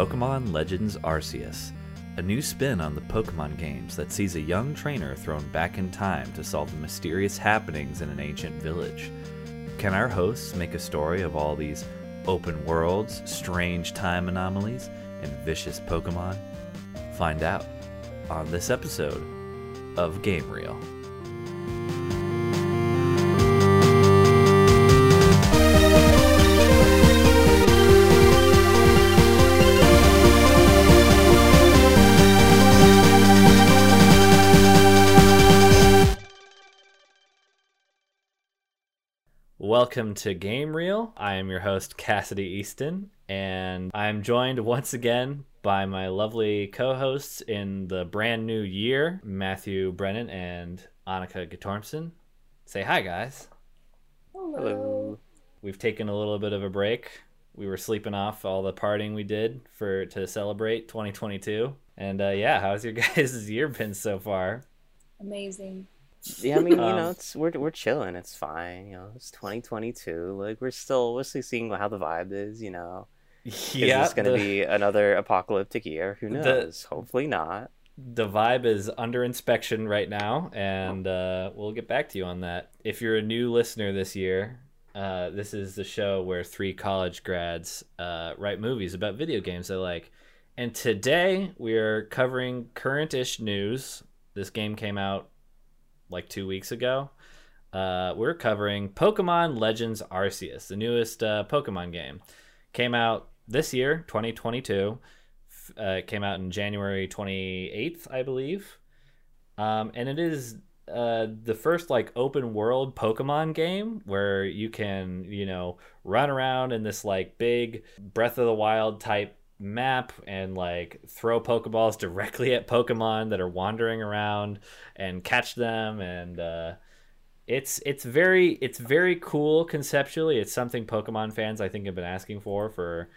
Pokemon Legends Arceus, a new spin on the Pokemon games that sees a young trainer thrown back in time to solve the mysterious happenings in an ancient village. Can our hosts make a story of all these open worlds, strange time anomalies, and vicious Pokemon? Find out on this episode of Game Reel. Welcome to Game Reel. I am your host, Cassidy Easton, and I'm joined once again by my lovely co hosts in the brand new year, Matthew Brennan and Annika Gatormson. Say hi, guys. Hello. We've taken a little bit of a break. We were sleeping off all the partying we did for to celebrate 2022. And uh, yeah, how's your guys' year been so far? Amazing. Yeah, I mean, you Um, know, it's we're we're chilling. It's fine. You know, it's 2022. Like we're still we're still seeing how the vibe is. You know, is this going to the- be another apocalyptic year? Who the- knows? Hopefully not. the vibe is under inspection right now, and uh, we'll get back to you on that. If you're a new listener this year, uh, this is the show where three college grads uh, write movies about video games they like. And today we are covering current-ish news. This game came out like two weeks ago. Uh, we're covering Pokemon Legends Arceus, the newest uh, Pokemon game. Came out this year, 2022 uh, came out in January 28th, I believe. Um, and it is uh, the first like open world Pokemon game where you can, you know, run around in this like big Breath of the Wild type map and like throw Pokeballs directly at Pokemon that are wandering around and catch them and uh, it's it's very it's very cool conceptually. It's something Pokemon fans I think have been asking for for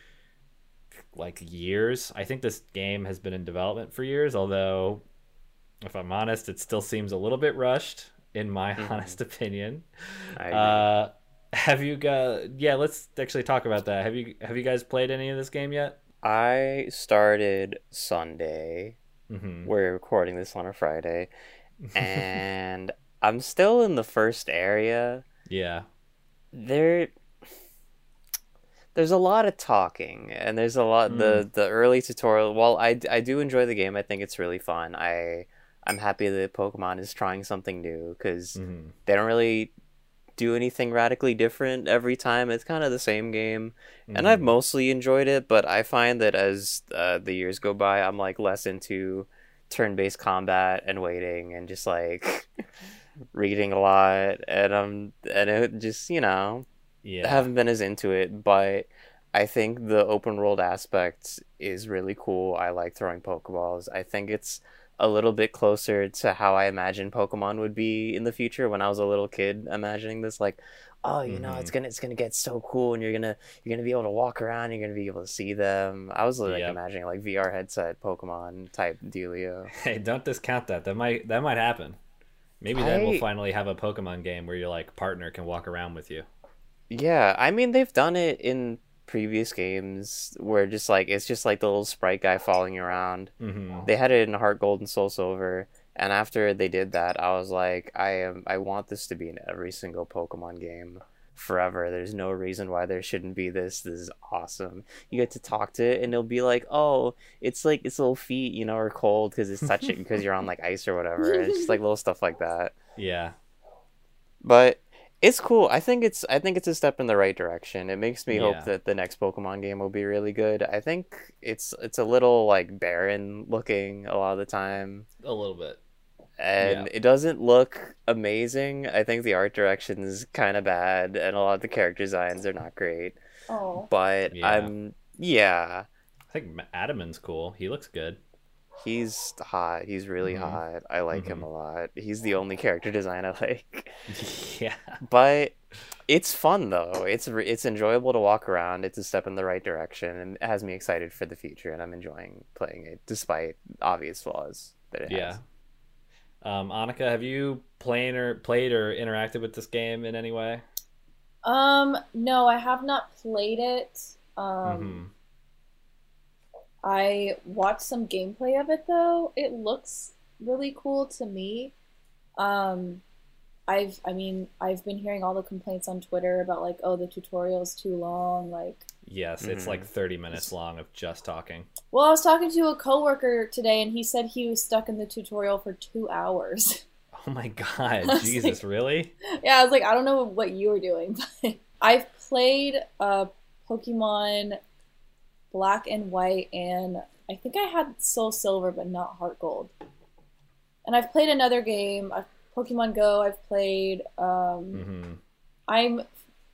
like years. I think this game has been in development for years, although if I'm honest, it still seems a little bit rushed in my Mhm. honest opinion. I agree. Uh have you got yeah, let's actually talk about that. Have you have you guys played any of this game yet? I started Sunday. Mhm. We're recording this on a Friday, and I'm still in the first area. yeah. there there's a lot of talking and there's a lot the the early tutorial while I, I do enjoy the game i think it's really fun i i'm happy that pokemon is trying something new because Mhm. they don't really do anything radically different every time it's kind of the same game and i've Mhm. mostly enjoyed it but i find that as uh, the years go by i'm like less into turn-based combat and waiting and just like reading a lot and um and it just you know yeah. haven't been as into it but i think the open world aspect is really cool i like throwing pokeballs i think it's a little bit closer to how i imagine pokemon would be in the future when i was a little kid imagining this like oh you know it's Mhm. gonna it's gonna get so cool and you're gonna you're gonna be able to walk around you're gonna be able to see them i was like Yep. imagining like vr headset pokemon type dealio Hey, don't discount that. That might that might happen. Maybe then we'll finally have a Pokemon game where your like partner can walk around with you. Yeah, I mean they've done it in previous games where just like it's just like the little sprite guy following you around. Mm-hmm. They had it in Heart Gold and Soul Silver, and after they did that, I was like, I am I want this to be in every single Pokemon game forever. There's no reason why there shouldn't be this. This is awesome. You get to talk to it, and it'll be like, oh, it's like its little feet, you know, are cold because it's touching because you're on like ice or whatever. And it's just like little stuff like that Yeah. but it's cool. I think it's I think it's a step in the right direction. It makes me Yeah. hope that the next Pokemon game will be really good. I think it's it's a little like barren looking a lot of the time, A little bit. and Yeah. it doesn't look amazing. I think the art direction is kind of bad, and a lot of the character designs are not great. Oh. But Yeah. I'm yeah, I think Adaman's cool. He looks good. He's hot. He's really Mhm. hot. I like him a lot. He's the only character design I like. yeah. but it's fun though. It's re- it's enjoyable to walk around. It's a step in the right direction, and it has me excited for the future. And I'm enjoying playing it, despite obvious flaws that it Yeah. has. Um, Annika, have you played or played or interacted with this game in any way? Um, no, I have not played it. Um, Mhm. I watched some gameplay of it though. It looks really cool to me. Um, I've, I mean, I've been hearing all the complaints on Twitter about like, oh, the tutorial's too long. Like, Yes, it's Mhm. like 30 minutes long of just talking. well, I was talking to a coworker today, and he said he was stuck in the tutorial for two hours. Oh my god, was Jesus, really? yeah, I was like, I don't know what you were doing, but I've played uh, Pokemon Black and White, and I think I had Soul Silver, but not Heart Gold. And I've played another game, I've, Pokemon Go. I've played. Um, hmm I'm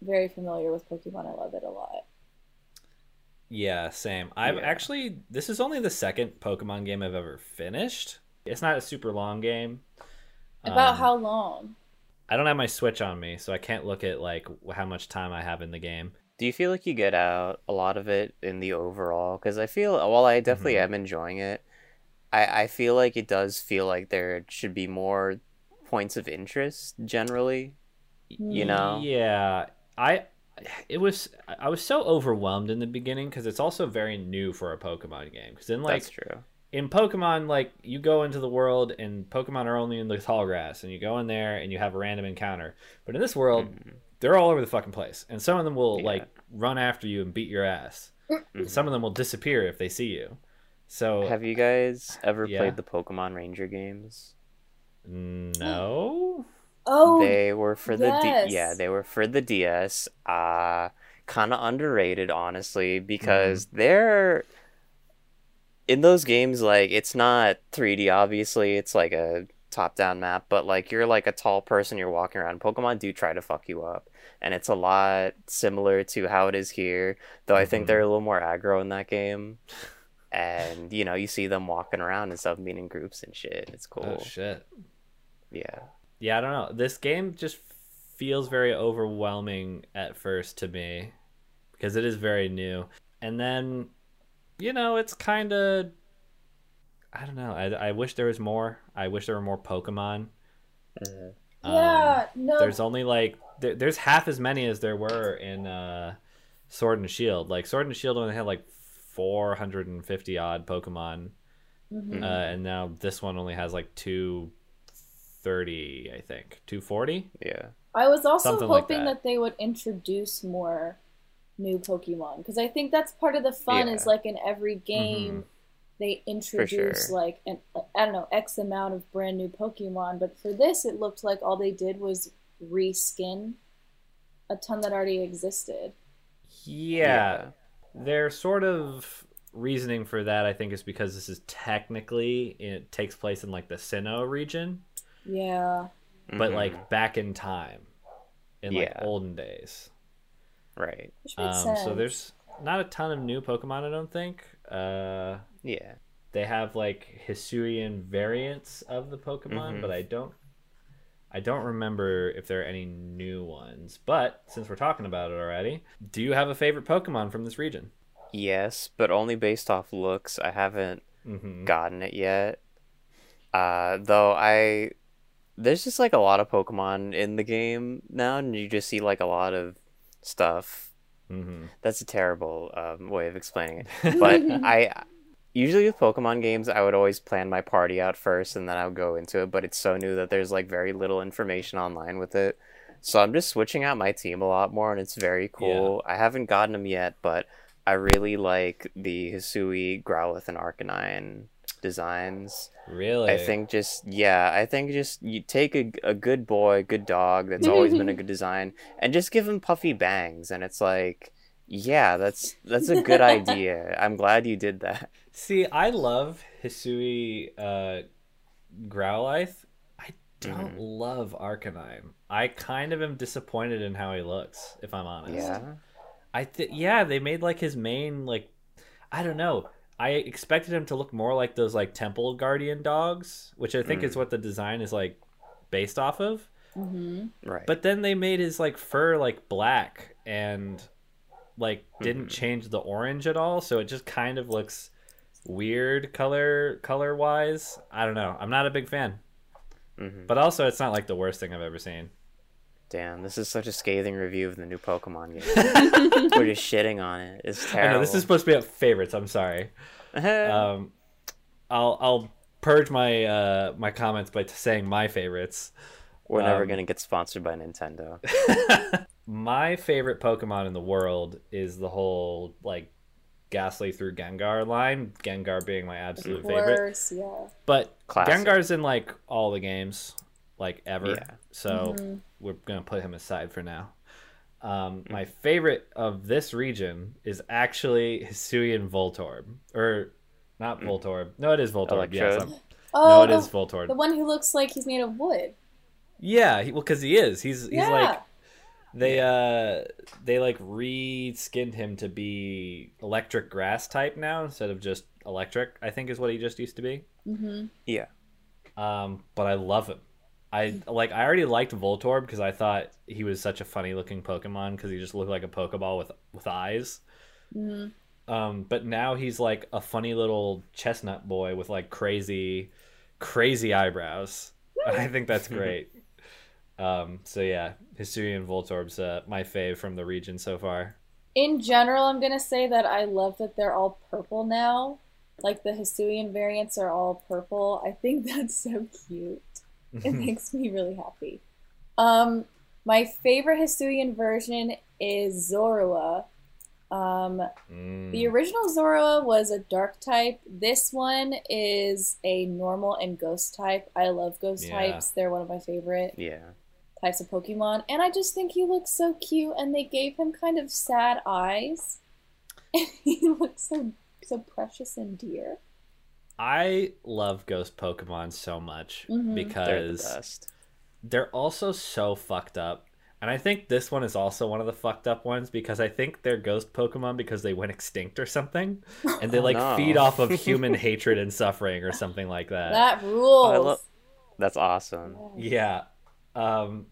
very familiar with Pokemon. I love it a lot. Yeah, same. I've Yeah. actually this is only the second Pokemon game I've ever finished. It's not a super long game. About Um, how long? I don't have my Switch on me, so I can't look at like how much time I have in the game. Do you feel like you get out a lot of it in the overall? Because I feel, while I definitely Mhm. am enjoying it, I, I feel like it does feel like there should be more points of interest generally. You know? Yeah, I it was I was so overwhelmed in the beginning because it's also very new for a Pokemon game. Because then like That's true. in Pokemon, like you go into the world and Pokemon are only in the tall grass, and you go in there and you have a random encounter. But in this world, Mhm. They're all over the fucking place, and some of them will Yeah. like run after you and beat your ass. Mhm. Some of them will disappear if they see you. So Have you guys ever Yeah. played the Pokemon Ranger games? no, Oh, they were for the yes. D- yeah, they were for the DS. Uh kind of underrated honestly because Mm-hmm. they're in those games like it's not 3D obviously, it's like a top-down map, but like you're like a tall person you're walking around. Pokemon do try to fuck you up. And it's a lot similar to how it is here, though I think they're a little more aggro in that game. And you know, you see them walking around and stuff, meeting groups and shit. It's cool. oh shit. yeah. Yeah, I don't know. This game just feels very overwhelming at first to me because it is very new. And then, you know, it's kind of. I don't know. I, I wish there was more. I wish there were more Pokemon. Um, yeah, no. there's only like. There, there's half as many as there were in uh, Sword and Shield. Like, Sword and Shield only had like 450 odd Pokemon. Mhm. Uh, and now this one only has like 230, I think. 240? Yeah. I was also Something like hoping that. that. they would introduce more new Pokemon because I think that's part of the fun. Yeah. Is like in every game they introduce sure. like an I don't know X amount of brand new Pokemon, but for this it looked like all they did was reskin a ton that already existed. Yeah. Their sort of reasoning for that, I think, is because this is technically, it takes place in like the Sinnoh region, Yeah, but Mhm. like back in time, in like olden days. right. which makes Um, sense. so there's not a ton of new Pokemon, I don't think. Uh, Yeah. they have like Hisuian variants of the Pokemon, Mhm. but I don't I don't remember if there are any new ones. But since we're talking about it already, do you have a favorite Pokemon from this region? Yes, but only based off looks. I haven't Mm-hmm. gotten it yet. Uh, though I, there's just like a lot of Pokemon in the game now, and you just see like a lot of stuff. Mm-hmm. That's a terrible um, way of explaining it. But I usually with Pokemon games, I would always plan my party out first, and then I would go into it. But it's so new that there's like very little information online with it. So I'm just switching out my team a lot more, and it's very cool. I haven't gotten them yet, but I really like the Hisui, Growlithe, and Arcanine designs. Really? I think just yeah, I think just you take a, a good boy, good dog that's always been a good design, and just give him puffy bangs, and it's like, yeah, that's that's a good idea. I'm glad you did that. See, I love Hisui uh, Growlithe. I don't Mhm. love Arcanine. I kind of am disappointed in how he looks, if I'm honest. Yeah, I th- yeah, they made like his main like I don't know. I expected him to look more like those like temple guardian dogs, which I think Mm. is what the design is like based off of. hmm right. But then they made his like fur like black and like didn't Mhm. change the orange at all, so it just kind of looks weird color color wise. I don't know. I'm not a big fan. Mhm. But also it's not like the worst thing I've ever seen. Damn, this is such a scathing review of the new Pokemon game. We're just shitting on it. It's I terrible. know this is supposed to be about favorites. I'm sorry. Um, I'll I'll purge my uh my comments by t- saying my favorites. We're never um, gonna get sponsored by Nintendo. My favorite Pokemon in the world is the whole like Gastly through Gengar line. Gengar being my absolute Of favorite. course, yeah. But Classic. Gengar's in like all the games, like ever. Yeah. So Mhm. we're gonna put him aside for now. Um, Mm. my favorite of this region is actually Hisuian Voltorb, or not Voltorb. No, it is Voltorb. Yes. I'm- Oh, no, it the, is Voltorb. the one who looks like he's made of wood. Yeah, he, well, because he is. He's he's yeah. like they uh they like re-skinned him to be electric grass type now instead of just electric. I think is what he just used to be. hmm Yeah. Um, but I love him. I like. I already liked Voltorb because I thought he was such a funny looking Pokemon because he just looked like a Pokeball with with eyes. hmm Um, but now he's like a funny little chestnut boy with like crazy, crazy eyebrows. And I think that's great. Um, so yeah, Hisuian Voltorb's uh, my fave from the region so far. In general, I'm gonna say that I love that they're all purple now. Like the Hisuian variants are all purple. I think that's so cute. It makes me really happy. Um, my favorite Hisuian version is Zorua. Um, Mm. the original Zorua was a dark type. This one is a normal and ghost type. I love ghost Yeah. types. They're one of my favorite Yeah. Types of Pokemon, and I just think he looks so cute. And they gave him kind of sad eyes. And he looks so so precious and dear. I love ghost Pokemon so much Mhm. They're the because best. they're also so fucked up. And I think this one is also one of the fucked up ones because I think they're ghost Pokemon because they went extinct or something. And they Oh, like no. feed off of human hatred and suffering or something like that. That rules. Lo- That's awesome. Yeah. Um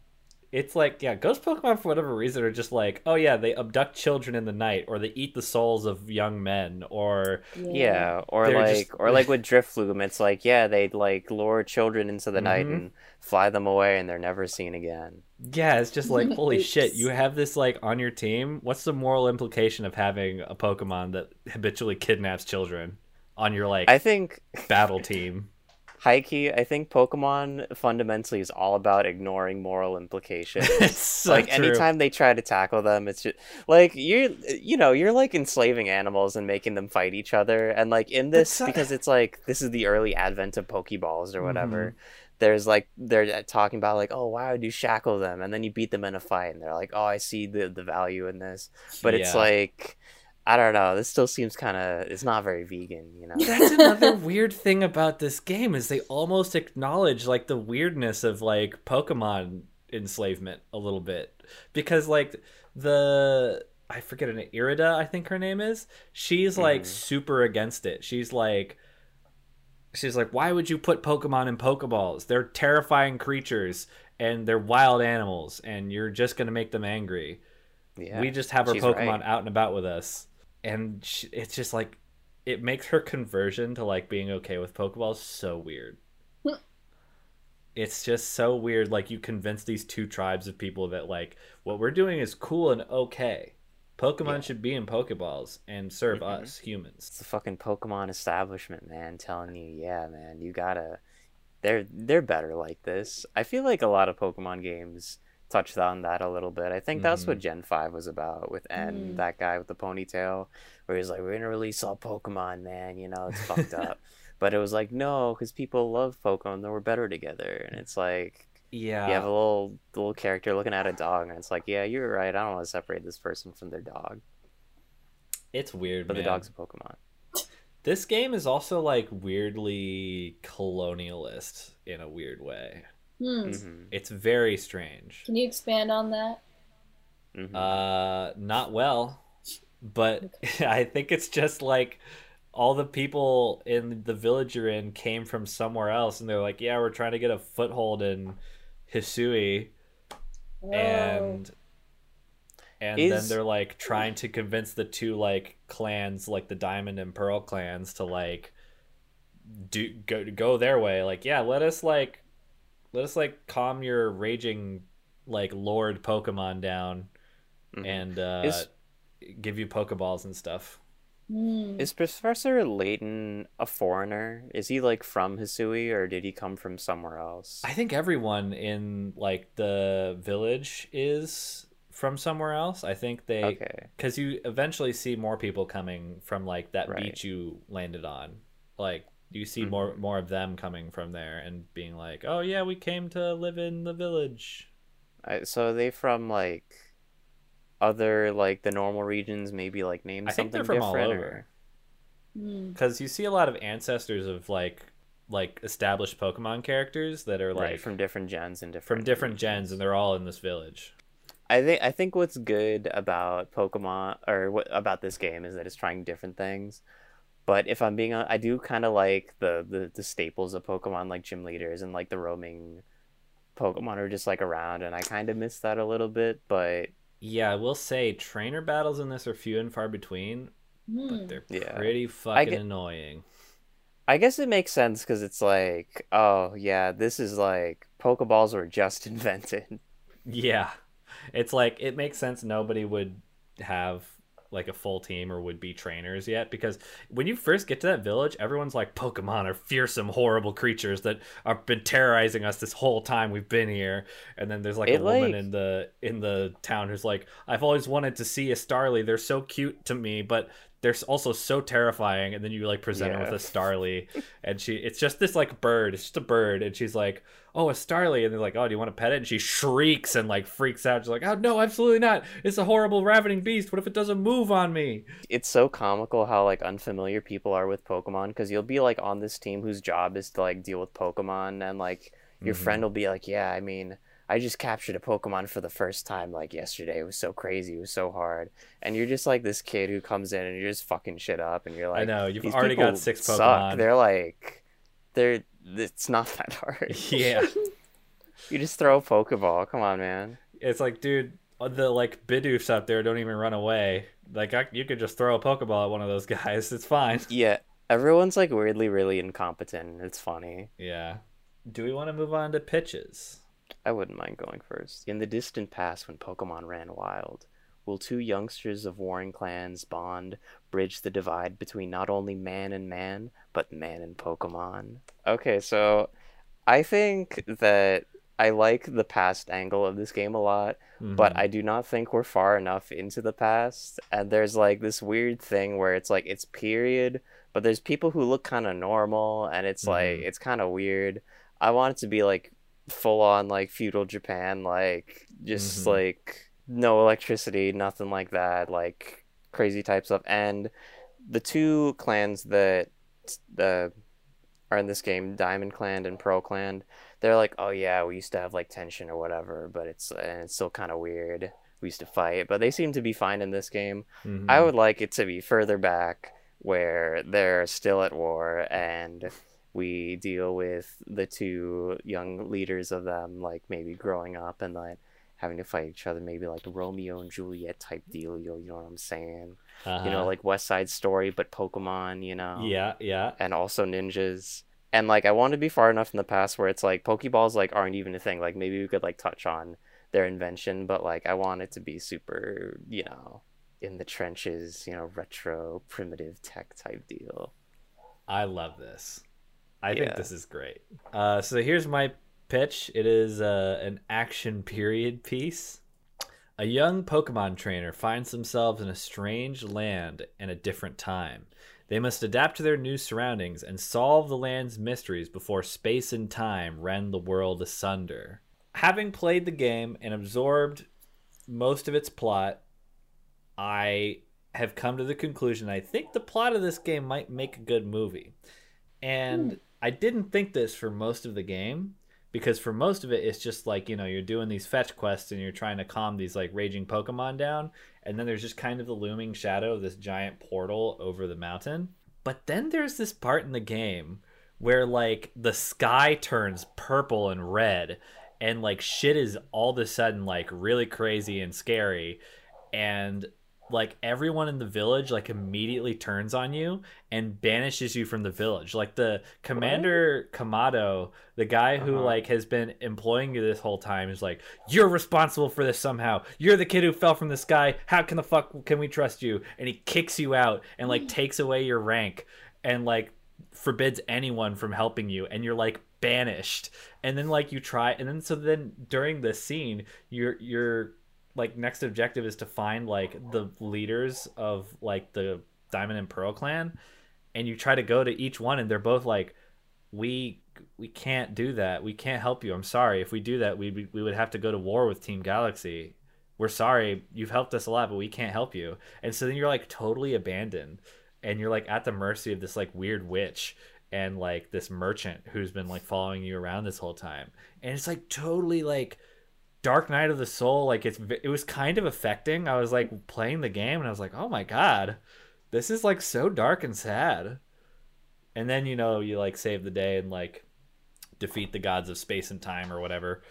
it's like yeah, ghost Pokemon for whatever reason are just like, oh yeah, they abduct children in the night or they eat the souls of young men or Yeah, or like, just- or like with Drifloon, it's like, yeah, they like lure children into the night Mhm. and fly them away, and they're never seen again. yeah, it's just like holy shit, you have this like on your team. What's the moral implication of having a Pokemon that habitually kidnaps children on your like I think battle team? Heike, I think Pokemon fundamentally is all about ignoring moral implications. it's so like true. anytime they try to tackle them, it's just like you're, you know, you're like enslaving animals and making them fight each other. And like in this, because it's like this is the early advent of Pokeballs or whatever. Mm-hmm. There's like they're talking about like, oh, why would you shackle them? And then you beat them in a fight, and they're like, oh, I see the the value in this. But it's like, I don't know. This still seems kind of. It's not very vegan, you know. That's another weird thing about this game is they almost acknowledge like the weirdness of like Pokemon enslavement a little bit because like the I forget an Irida I think her name is she's like Mhm. super against it. She's like she's like why would you put Pokemon in Pokeballs? They're terrifying creatures and they're wild animals and you're just going to make them angry Yeah, we just have our Pokemon right. out and about with us, and sh it's just like it makes her conversion to like being okay with Pokeballs so weird. it's just so weird. Like you convince these two tribes of people that like what we're doing is cool and okay. Pokemon Yeah. should be in Pokeballs and serve Mhm. us humans. It's the fucking Pokemon establishment, man, telling you, yeah, man, you gotta. They're they're better like this. I feel like a lot of Pokemon games touched on that a little bit. I think that's what Gen Five was about with N, Mm. that guy with the ponytail, where he's like, "We're gonna release all Pokemon, man. You know, it's fucked up." But it was like, no, because people love Pokemon, then we're better together. And it's like, Yeah, you have a little little character looking at a dog, and it's like, yeah, you're right. I don't want to separate this person from their dog, it's weird, but man. the dog's a Pokemon. This game is also like weirdly colonialist in a weird way. Hmm. hmm It's very strange. Can you expand on that? hmm Uh, not well, but I think it's just like all the people in the village you're in came from somewhere else, and they're like, "Yeah, we're trying to get a foothold in Hisui," Oh. and and then they're like trying to convince the two like clans, like the Diamond and Pearl clans, to like do go go their way. Like, yeah, let us like let us like calm your raging like lord Pokemon down Mhm. and uh, Is- give you Pokeballs and stuff. Hmm. Is Professor Laventon a foreigner? Is he like from Hisui or did he come from somewhere else? I think everyone in like the village is from somewhere else. I think they Okay. because you eventually see more people coming from like that Right. beach you landed on. Like you see Mhm. more more of them coming from there and being like, "Oh yeah, we came to live in the village." I, so are they from like other like the normal regions, maybe like named I think something they're from all different over. or Hmm. Because you see a lot of ancestors of like like established Pokemon characters that are like right from different gens and different from different regions. gens, and they're all in this village. I think I think what's good about Pokemon or what about this game is that it's trying different things. But if I'm being, I do kind of like the, the the staples of Pokemon, like gym leaders and like the roaming Pokemon are just like around, and I kind of miss that a little bit. But Yeah, I will say trainer battles in this are few and far between, Hmm. but they're Yeah. pretty fucking get- annoying. I guess it makes sense because it's like, oh yeah, this is like Pokeballs were just invented. Yeah. It's like it makes sense nobody would have like a full team or would be trainers yet because when you first get to that village everyone's like pokemon are fearsome horrible creatures that have been terrorizing us this whole time we've been here. And then there's like It, a woman in the in the town who's like i've always wanted to see a starly. They're so cute to me but they're also so terrifying. And then you like present her with a starly and she it's just this like bird. It's just a bird. And she's like oh a starly and they're like oh do you want to pet it and she shrieks and like freaks out she's like oh no absolutely not it's a horrible ravening beast what if it doesn't move on me It's so comical how like unfamiliar people are with Pokemon because you'll be like on this team whose job is to like deal with Pokemon, and like your Mhm. friend will be like, yeah, I mean. I just captured a Pokemon for the first time like yesterday. It was so crazy. It was so hard. And you're just like this kid who comes in and you're just fucking shit up and you're like i know you've already got six suck. pokemon They're like, they're. It's not that hard. yeah You just throw a Pokeball. Come on, man. it's like dude the like bidoofs out there don't even run away like I, you could just throw a pokeball at one of those guys it's fine Yeah, everyone's like weirdly really incompetent. It's funny. yeah do we want to move on to pitches I wouldn't mind going first. In the distant past, when Pokemon ran wild, will two youngsters of warring clans bond, bridge the divide between not only man and man, but man and Pokemon? Okay, so I think that I like the past angle of this game a lot, but Mhm. I do not think we're far enough into the past. And there's like this weird thing where it's like it's period, but there's people who look kind of normal, and it's like Mhm. it's kind of weird. I want it to be like full on like feudal Japan, like just Mhm. like no electricity, nothing like that, like crazy type stuff. And the two clans that the are in this game, Diamond Clan and Pearl Clan, they're like, oh yeah, we used to have like tension or whatever, but it's and it's still kind of weird. We used to fight, but they seem to be fine in this game. Mhm. I would like it to be further back where they're still at war and we deal with the two young leaders of them like maybe growing up and like having to fight each other maybe like Romeo and Juliet type deal you know what I'm saying you know Uh-huh. like West Side Story but Pokemon you know yeah yeah and also ninjas and like I want to be far enough in the past where it's like Pokeballs like aren't even a thing like maybe we could like touch on their invention but like I want it to be super you know in the trenches you know retro primitive tech type deal I love this. I Yeah. think this is great. Uh, so here's my pitch. It is uh, an action period piece. A young Pokemon trainer finds themselves in a strange land and a different time. They must adapt to their new surroundings and solve the land's mysteries before space and time rend the world asunder. Having played the game and absorbed most of its plot, I have come to the conclusion I think the plot of this game might make a good movie. And I didn't think this for most of the game because for most of it it's just like, you know, you're doing these fetch quests and you're trying to calm these like raging Pokemon down and then there's just kind of the looming shadow of this giant portal over the mountain. But then there's this part in the game where like the sky turns purple and red and like shit is all of a sudden like really crazy and scary and like everyone in the village like immediately turns on you and banishes you from the village. Like the commander kamado the guy who Uh-huh. like has been employing you this whole time is like you're responsible for this somehow. You're the kid who fell from the sky. How can the fuck can we trust you? And he kicks you out and like takes away your rank and like forbids anyone from helping you and you're like banished. And then like you try and then so then during this scene your your like next objective is to find like the leaders of like the diamond and pearl clan and you try to go to each one and they're both like we we can't do that. We can't help you. I'm sorry. If we do that we we would have to go to war with team galaxy. We're sorry. You've helped us a lot but we can't help you. And so then you're like totally abandoned and you're like at the mercy of this like weird witch and like this merchant who's been like following you around this whole time. And it's like totally like dark night of the soul like it's it was kind of affecting. I was like playing the game and i was like oh my god this is like so dark and sad. And then you know you like save the day and like defeat the gods of space and time or whatever.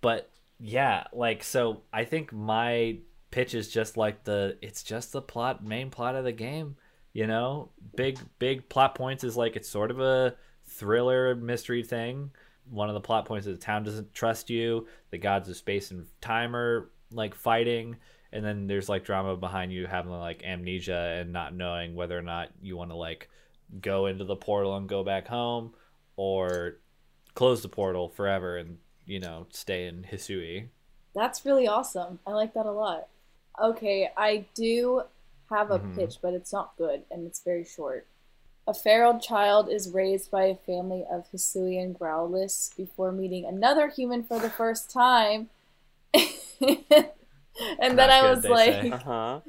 But yeah like so i think my pitch is just like the it's just the plot main plot of the game you know? Big big plot points is like it's sort of a thriller mystery thing one of the plot points is the town doesn't trust you the gods of space and time are like fighting and then there's like drama behind you having like amnesia and not knowing whether or not you want to like go into the portal and go back home or close the portal forever and you know stay in hisui That's really awesome. I like that a lot. Okay, I do have a Mhm. pitch, but it's not good and it's very short. A feral child is raised by a family of Hisuian Growlers before meeting another human for the first time. and then I good, was like. Uh-huh.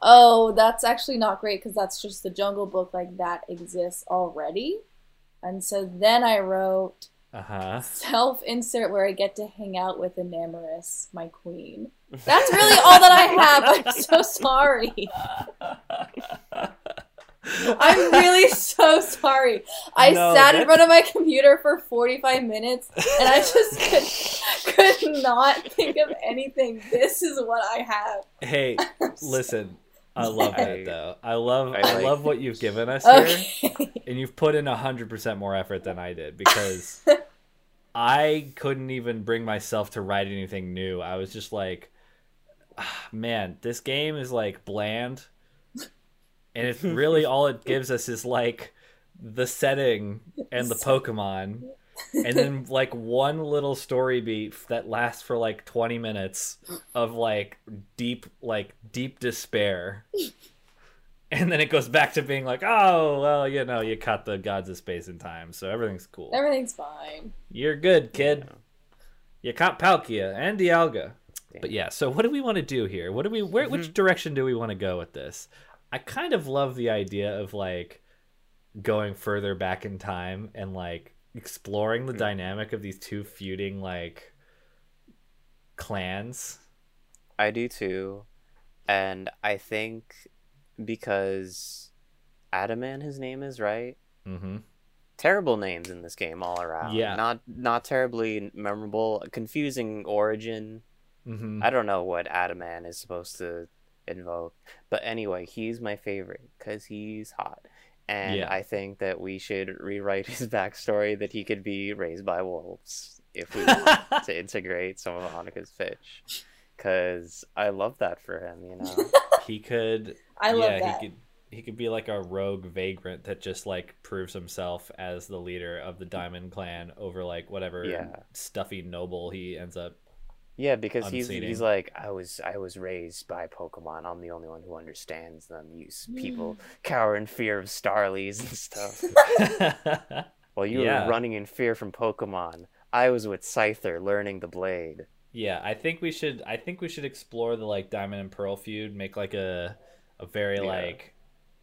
oh, that's actually not great because that's just the Jungle Book, like that exists already. And so then I wrote uh-huh self insert where I get to hang out with Enamorus, my queen. That's really all that I have. I'm so sorry. I'm really so sorry. I No, sat in front of my computer for 45 minutes and I just could, could not think of anything. This is what I have. hey listen i love I- that though i love i, I love what you've given us here and you've put in 100% more effort than i did because i couldn't even bring myself to write anything new i was just like ah, man this game is like bland and it's really all it gives us is like the setting and the pokemon. And then like one little story beat that lasts for like 20 minutes of like deep like deep despair. And then it goes back to being like oh well you know you caught the gods of space and time so everything's cool. Everything's fine. you're good kid. You caught palkia and dialga. Yeah. but yeah so what do we want to do here? What do we where, which mm-hmm. direction do we want to go with this i kind of love the idea of like going further back in time and like exploring the dynamic of these two feuding like clans I do too. And I think because Adaman his name is, right? mm-hmm Terrible names in this game all around. Yeah. Not not terribly memorable, confusing origin. mm-hmm I don't know what Adaman is supposed to invoke. But anyway, he's my favorite because he's hot. And Yeah. I think that we should rewrite his backstory that he could be raised by wolves if we want to integrate some of Annika's pitch. Because I love that for him, you know? he could I love yeah that. he could he could be like a rogue vagrant that just like proves himself as the leader of the diamond clan over like whatever Yeah. stuffy noble he ends up Yeah, because he's Unseating. he's like I was I was raised by Pokemon. I'm the only one who understands them. You s- people cower in fear of Starlies and stuff. While you Yeah. were running in fear from Pokemon, I was with Scyther learning the blade. Yeah, I think we should. I think we should explore the like Diamond and Pearl feud. Make like a a very Yeah. like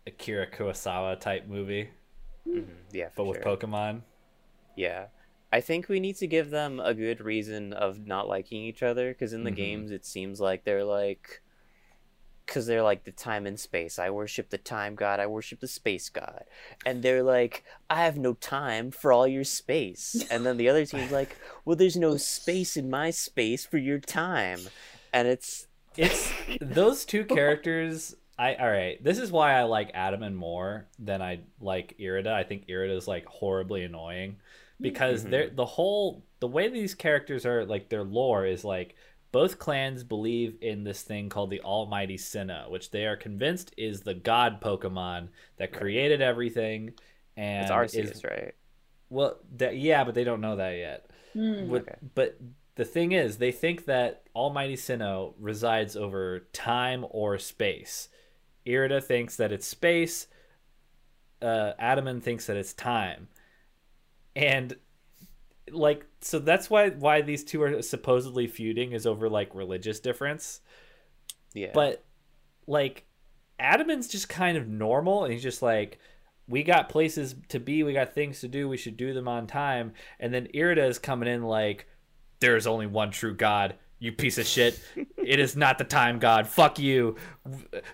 Akira Kurosawa type movie, Mhm, Yeah, but for with. Pokemon. Yeah. I think we need to give them a good reason of not liking each other because in the Mhm. games it seems like they're like because they're like the time and space. I worship the time god. I worship the space god, and they're like, I have no time for all your space. And then the other team's like, Well, there's no space in my space for your time, and it's it's those two characters. I all right. This is why I like Adaman more than I like Irida. I think Irida is like horribly annoying because Mhm. they're the whole the way these characters are like their lore is like both clans believe in this thing called the Almighty Sinnoh, which they are convinced is the god Pokemon that created everything. And It's Arceus, is, right? well, that, yeah, but they don't know that yet. Hmm. What- Okay. But the thing is, they think that Almighty Sinnoh resides over time or space. Irida thinks that it's space. Uh, Adaman thinks that it's time, and like so that's why why these two are supposedly feuding is over like religious difference. Yeah. But like Adaman's just kind of normal and he's just like we got places to be, we got things to do, we should do them on time. And then Irida is coming in like there's only one true god. You piece of shit. it is not the time god. Fuck you.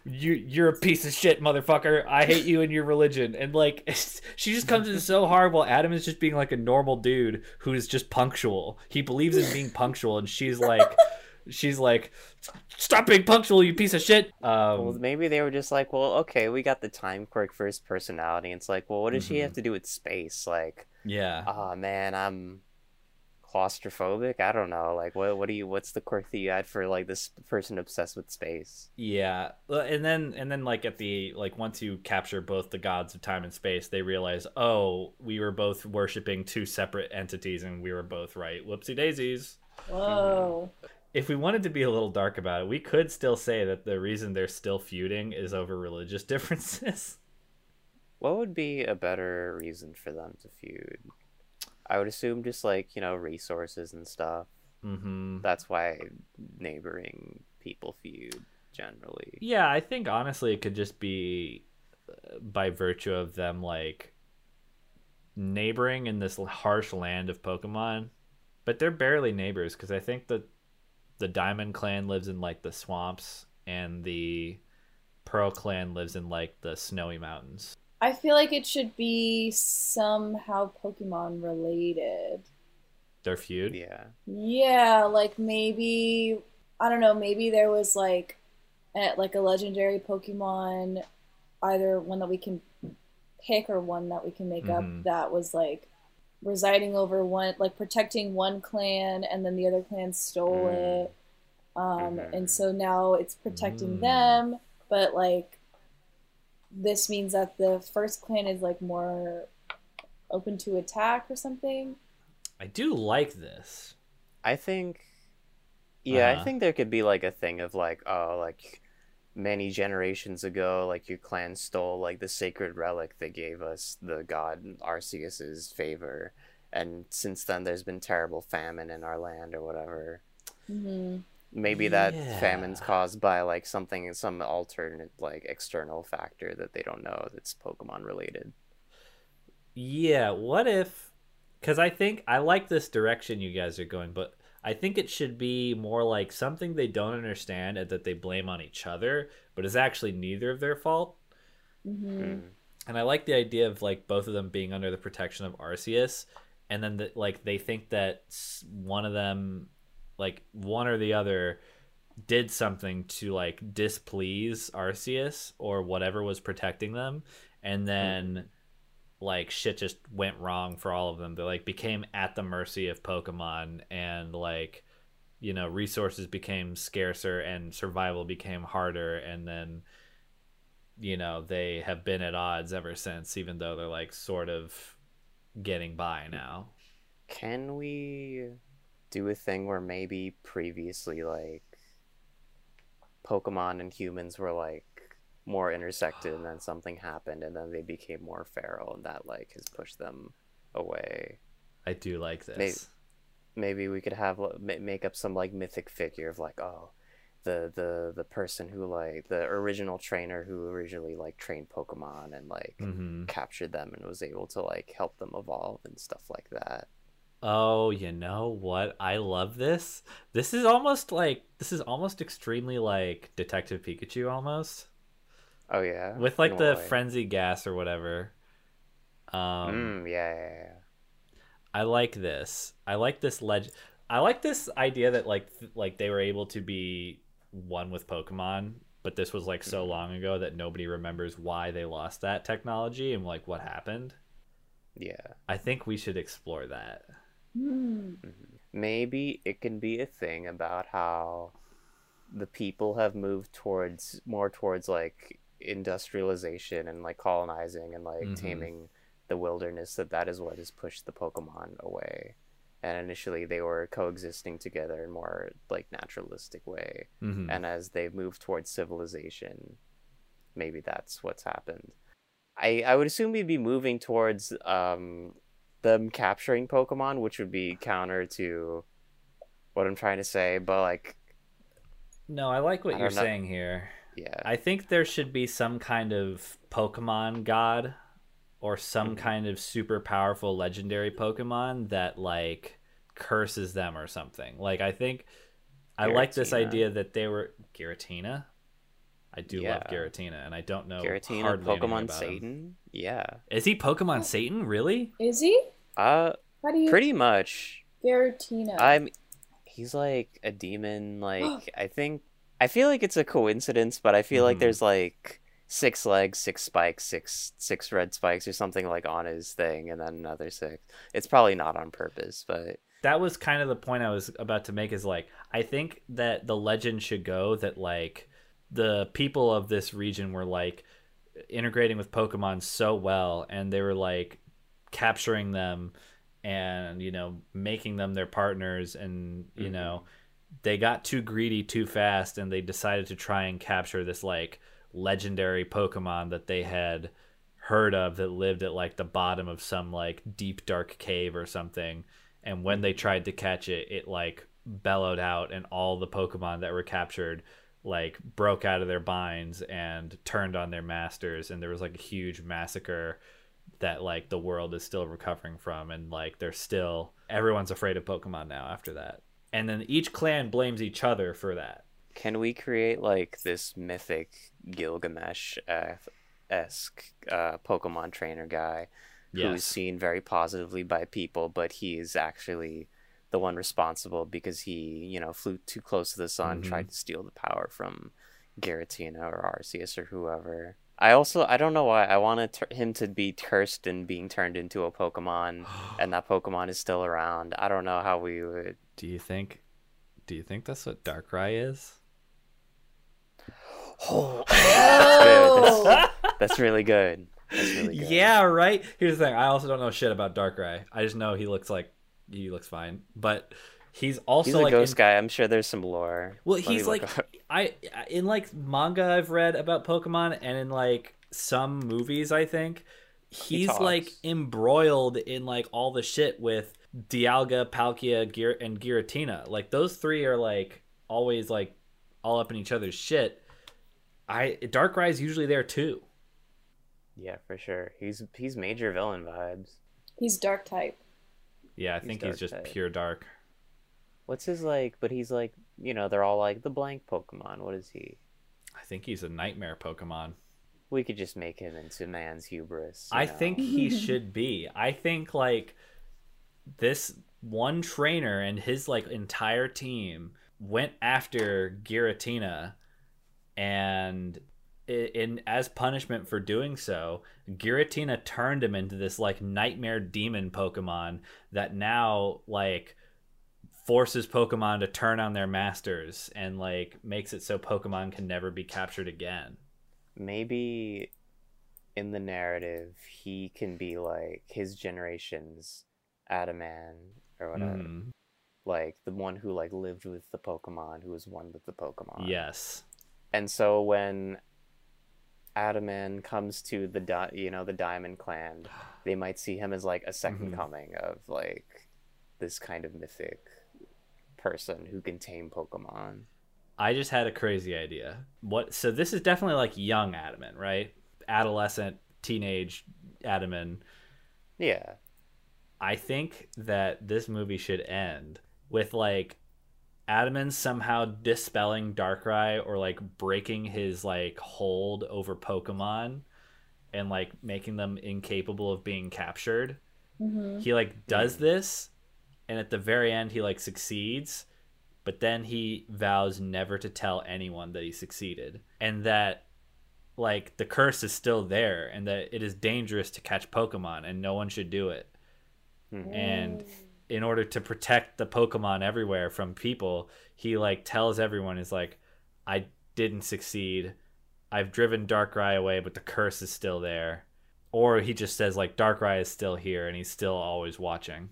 You you're a piece of shit, motherfucker. I hate you and your religion. And like she just comes in so hard while Adam is just being like a normal dude who is just punctual. He believes in being punctual and she's like she's like stop being punctual, you piece of shit. Um well, maybe they were just like, well, okay, we got the time quirk for his personality. It's like, well, what does she Mhm. have to do with space? Like, yeah. oh man, I'm claustrophobic. I don't know. Like, what what do you? What's the quirk that you had for like this person obsessed with space? Yeah, and then and then like at the like once you capture both the gods of time and space, they realize, oh, we were both worshiping two separate entities, and we were both right. Whoopsie daisies. Whoa. If we wanted to be a little dark about it, we could still say that the reason they're still feuding is over religious differences. What would be a better reason for them to feud? I would assume just like you know resources and stuff. mm-hmm. That's why neighboring people feud generally. Yeah, I think honestly it could just be uh, by virtue of them like neighboring in this harsh land of Pokemon, but they're barely neighbors because I think that the Diamond Clan lives in like the swamps and the Pearl Clan lives in like the snowy mountains. I feel like it should be somehow Pokemon related. Their feud. Yeah. Yeah, like maybe I don't know, maybe there was like a, like a legendary Pokemon, either one that we can pick or one that we can make Mhm. up that was like residing over one like protecting one clan and then the other clan stole Mm. it. Um Mhm. and so now it's protecting Mm. them, but like this means that the first clan is like more open to attack or something. I do like this. I think yeah, Uh-huh. I think there could be like a thing of like, oh, like many generations ago, like your clan stole like the sacred relic that gave us the god Arceus's favor, and since then there's been terrible famine in our land or whatever. hmm Maybe that Yeah. famine's caused by like something, some alternate like external factor that they don't know that's Pokemon related. Yeah, what if cuz I think I like this direction you guys are going, but I think it should be more like something they don't understand and that they blame on each other, but is actually neither of their fault. hmm Mm. And I like the idea of like both of them being under the protection of Arceus and then the, like they think that one of them like one or the other did something to like displease Arceus or whatever was protecting them. And hmm. then like shit just went wrong for all of them. They like became at the mercy of pokemon and like you know resources became scarcer and survival became harder. And then you know they have been at odds ever since even though they're like sort of getting by now. Can we do a thing where maybe previously like Pokemon and humans were like more intersected and then something happened and then they became more feral and that like has pushed them away. i do like this Maybe- Maybe we could have ma- make up some like mythic figure of like oh the the the person who like the original trainer who originally like trained Pokemon and like hmm captured them and was able to like help them evolve and stuff like that. Oh, you know what? I love this. This is almost like this is almost extremely like Detective Pikachu almost. Oh yeah. With like the way? frenzy gas or whatever. Um Mm, yeah, yeah, yeah. I like this. I like this leg I like this idea that like th- like they were able to be one with Pokemon, but this was like so Mhm. long ago that nobody remembers why they lost that technology and like what happened. Yeah. I think we should explore that. Hmm. Maybe it can be a thing about how the people have moved towards more towards like industrialization and like colonizing and like Mhm. taming the wilderness that that is what has pushed the pokemon away and initially they were coexisting together in more like naturalistic way Mhm. and as they've moved towards civilization maybe that's what's happened i i would assume we'd be moving towards um them capturing pokemon which would be counter to what i'm trying to say but like No, I like what I you're know. saying here. yeah I think there should be some kind of Pokemon god or some Mhm. kind of super powerful legendary Pokemon that like curses them or something. Like I think I like this idea that they were Giratina. I do love Yeah. Giratina, and I don't know Giratina, hardly Pokemon about him. Satan. Yeah. Is he Pokemon Satan? Really? Is he? Uh, How do you pretty much. Giratina? I'm. He's like a demon. Like I think. I feel like it's a coincidence, but I feel like Mhm. there's like six legs, six spikes, six six red spikes, or something like on his thing, and then another six. It's probably not on purpose, but that was kind of the point I was about to make is like I think that the legend should go that like the people of this region were like integrating with Pokemon so well and they were like capturing them and you know making them their partners and you Mhm. know they got too greedy too fast and they decided to try and capture this like legendary Pokemon that they had heard of that lived at like the bottom of some like deep dark cave or something. And when they tried to catch it it like bellowed out and all the pokemon that were captured like broke out of their binds and turned on their masters. And there was like a huge massacre that like the world is still recovering from and like they're still everyone's afraid of pokemon now after that and then each clan blames each other for that can we create like this mythic Gilgamesh esque uh, Pokemon trainer guy who's seen very positively by people, but he is actually the one responsible because he, you know, flew too close to the sun, Mhm. tried to steal the power from Giratina or Arceus or whoever. I also I don't know why I wanted t- him to be cursed and being turned into a Pokemon, and that Pokemon is still around. I don't know how we would. do you think do you think that's what darkrai is Oh, Oh. that's, that's really good. That's really good. Yeah, right. Here's the thing. I also don't know shit about Darkrai. I just know he looks like he looks fine, but he's also He's a like ghost in- guy. I'm sure there's some lore. Well, Let he's like up. I in like manga I've read about Pokemon and in like some movies I think he's like embroiled in like all the shit with Dialga, Palkia, Gir- and Giratina. Like those three are like always like all up in each other's shit. I Darkrai is usually there too. Yeah, for sure. He's he's major villain vibes. He's dark type. Yeah, I He's think he's just type. pure dark. What's his like? But he's like, you know, they're all like the blank Pokemon. What is he? I think he's a nightmare Pokemon. We could just make him into man's hubris. I know? think he should be. I think like this one trainer and his like entire team went after Giratina and in as punishment for doing so, Giratina turned him into this like nightmare demon Pokemon that now like forces Pokemon to turn on their masters and like makes it so Pokemon can never be captured again. maybe in the narrative he can be like his generation's Adaman or whatever. Mm, Like the one who like lived with the Pokemon, who was one with the Pokemon. yes. And so when Adaman comes to the di- you know the Diamond Clan, they might see him as like a 2nd Mhm. coming of like this kind of mythic person who can tame Pokemon. I just had a crazy idea. What? So this is definitely like young Adamant, right? Adolescent, teenage Adamant. Yeah. I think that this movie should end with like Adamant somehow dispelling Darkrai or like breaking his like hold over Pokemon and like making them incapable of being captured. hmm He like does this and at the very end he like succeeds but then he vows never to tell anyone that he succeeded and that like the curse is still there and that it is dangerous to catch Pokemon and no one should do it. Mhm. And in order to protect the Pokemon everywhere from people, he like tells everyone is like, I didn't succeed. I've driven Darkrai away, but the curse is still there. Or he just says like Darkrai is still here and he's still always watching.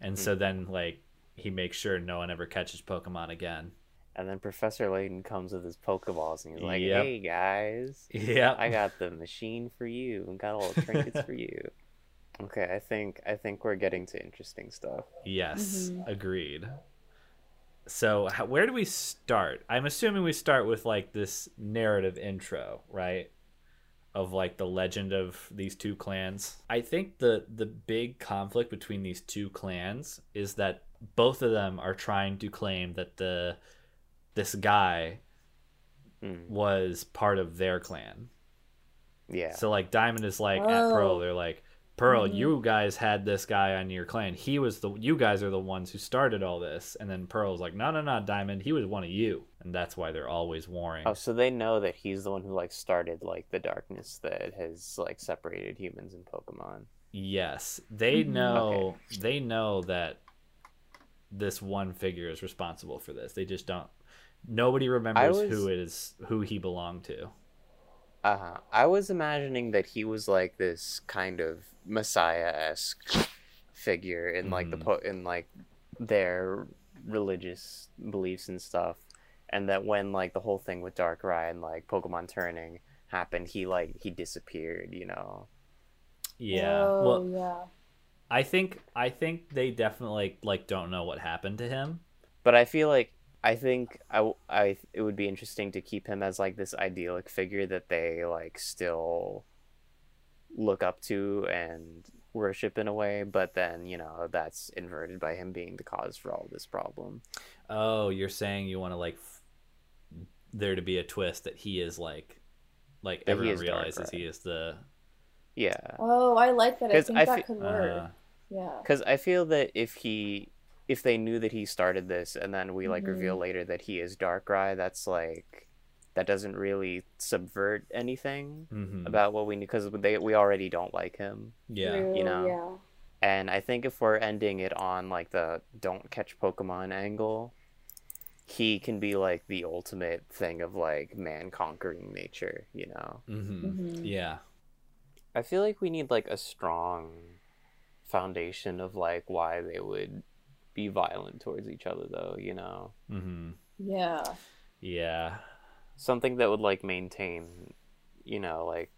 And so then like he makes sure no one ever catches Pokemon again. And then Professor Layton comes with his Pokeballs and he's like, Yep. "Hey guys, Yeah. I got the machine for you and got all the trinkets for you." Okay, I think I think we're getting to interesting stuff. Yes, Mhm. agreed. So, how, where do we start? I'm assuming we start with like this narrative intro, right? Of like the legend of these two clans. I think the the big conflict between these two clans is that both of them are trying to claim that the this guy Mm, was part of their clan. yeah, So like Diamond is like at Oh. Pearl, they're like, Pearl, Mhm. you guys had this guy on your clan. He was the you guys are the ones who started all this. And then Pearl's like, No, no, no, Diamond, he was one of you. And that's why they're always warring. Oh, so they know that he's the one who like started like the darkness that has like separated humans and Pokemon. Yes. They Mhm. know they know that this one figure is responsible for this. They just don't nobody remembers was- who it is who he belonged to. Uh huh. I was imagining that he was like this kind of messiah esque figure in like the Mhm. po- in like their religious beliefs and stuff, and that when like the whole thing with Darkrai and like Pokemon turning happened, he like he disappeared. You know. Yeah. Oh, well yeah. I think I think they definitely like don't know what happened to him. But I feel like I think I, w- I it would be interesting to keep him as like this idyllic figure that they like still look up to and worship in a way, but then, you know, that's inverted by him being the cause for all this problem. Oh, you're saying you want to like f- there to be a twist that he is like like That everyone is realizes Darkrai. he is the Yeah. Oh, I like that. I 'Cause think I that fe- could work. uh, yeah. Cuz I feel that if he if they knew that he started this and then we like Mhm. reveal later that he is Darkrai, that's like that doesn't really subvert anything mhm. about what we need. because they we already don't like him. yeah. You know. Yeah. And I think if we're ending it on like the don't catch Pokemon angle, he can be like the ultimate thing of like man conquering nature, you know. hmm Mhm. Yeah. I feel like we need like a strong foundation of like why they would be violent towards each other though, you know. hmm Yeah. Yeah. Something that would like maintain, you know, like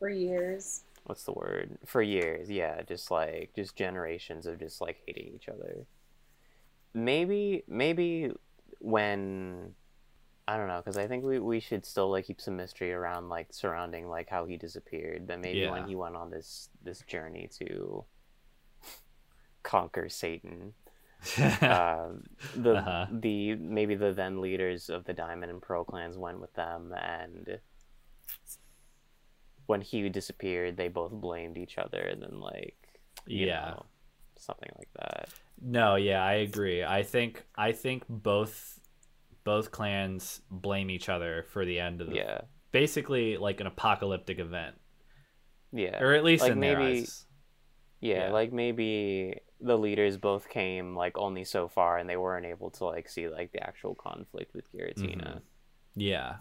For years. what's the word? For years, yeah, just like just generations of just like hating each other. Maybe maybe when I don't know, because I think we, we should still like keep some mystery around like surrounding like how he disappeared. That maybe Yeah. when he went on this this journey to conquer Satan, uh, the Uh-huh. the maybe the then leaders of the Diamond and Pearl clans went with them, and when he disappeared, they both blamed each other, and then like Yeah. know, something like that. No, yeah, I agree. I think I think both both clans blame each other for the end of the Yeah, basically like an apocalyptic event. yeah, Or at least Like, in their maybe- eyes. Yeah, yeah. Like maybe the leaders both came like only so far, and they weren't able to like see like the actual conflict with Giratina. Mhm. Yeah.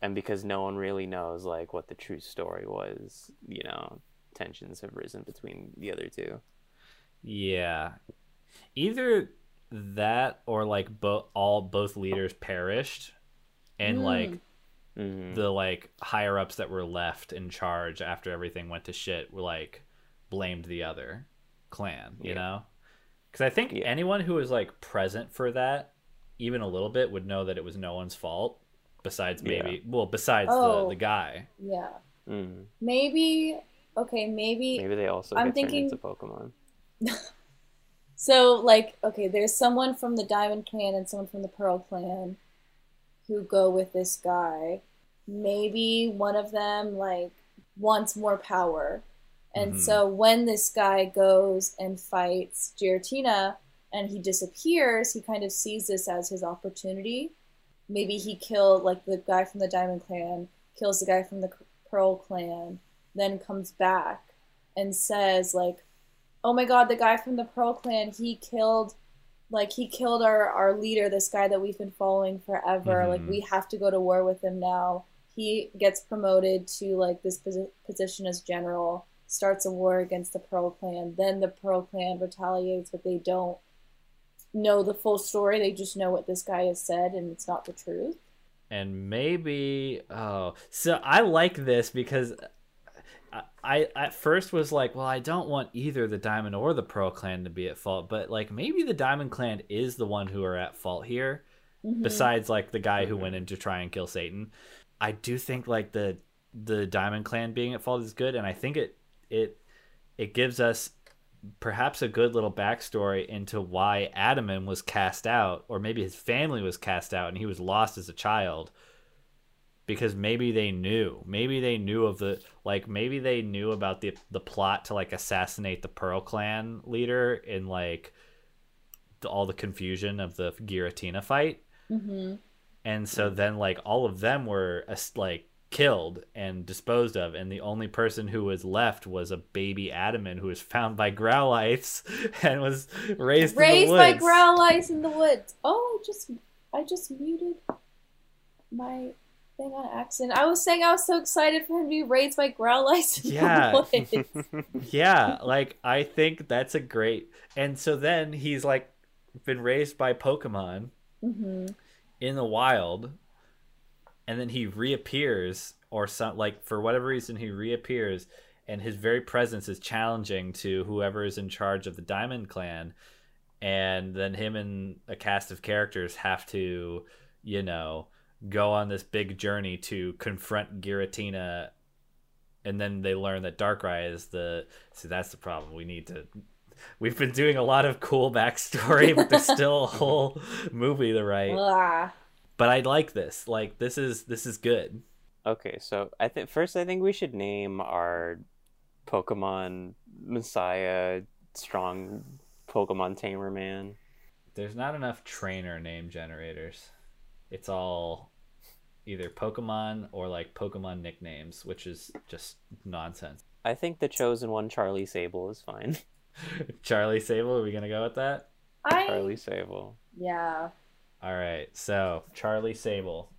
and because no one really knows like what the true story was you know tensions have risen between the other two Yeah. Either that or like bo- all both leaders perished and Mm. like mm-hmm. the like higher ups that were left in charge after everything went to shit were like blamed the other clan, you Yeah. know? Cuz I think Yeah. anyone who was like present for that even a little bit would know that it was no one's fault besides Yeah. maybe well besides the Oh. the guy. Yeah. mm Maybe. Okay. Maybe. maybe they also I'm get thinking- turned into pokemon So, like, okay, there's someone from the Diamond Clan and someone from the Pearl Clan who go with this guy. Maybe one of them, like, wants more power. And Mhm. so when this guy goes and fights Giratina, and he disappears, he kind of sees this as his opportunity. Maybe he killed like the guy from the Diamond Clan, kills the guy from the Pearl Clan, then comes back and says like, "Oh my God, the guy from the Pearl Clan, he killed." Like he killed our, our leader, this guy that we've been following forever. Mhm. Like we have to go to war with him now. He gets promoted to like this posi- position as general, starts a war against the Pearl Clan. Then the Pearl Clan retaliates, but they don't know the full story. They just know what this guy has said, and it's not the truth. and maybe oh so i like this because I, I at first was like well i don't want either the diamond or the pearl clan to be at fault but like maybe the diamond clan is the one who are at fault here Mhm. besides like the guy who went in to try and kill satan i do think like the the diamond clan being at fault is good and i think it it it gives us perhaps a good little backstory into why Adaman was cast out, or maybe his family was cast out and he was lost as a child. Because maybe they knew, maybe they knew of the like, maybe they knew about the the plot to like assassinate the Pearl Clan leader in like the, all the confusion of the Giratina fight, Mm-hmm. and so then like all of them were like killed and disposed of and the only person who was left was a baby adamant who was found by Growlithes and was raised, Raised in the by Growlithes in the woods. Oh, I just I just muted my thing on accident. I was saying I was so excited for him to be raised by Growlithes in Yeah. the woods. yeah like i think that's a great and so then he's like been raised by pokemon mm-hmm. in the wild and then he reappears or some like for whatever reason he reappears and his very presence is challenging to whoever is in charge of the diamond clan. And then him and a cast of characters have to you know go on this big journey to confront giratina. And then they learn that darkrai is the see that's the problem. We need to we've been doing a lot of cool backstory but there's still a whole movie to write. But I like this. Like this is this is good. Okay, so I think first I think we should name our Pokemon Messiah strong Pokemon tamer man. There's not enough trainer name generators. It's all either Pokemon or like Pokemon nicknames, which is just nonsense. I think the chosen one, Charlie Sable, is fine. Charlie Sable, are we gonna go with that? I Charlie Sable. yeah. All right, so Charlie Sable,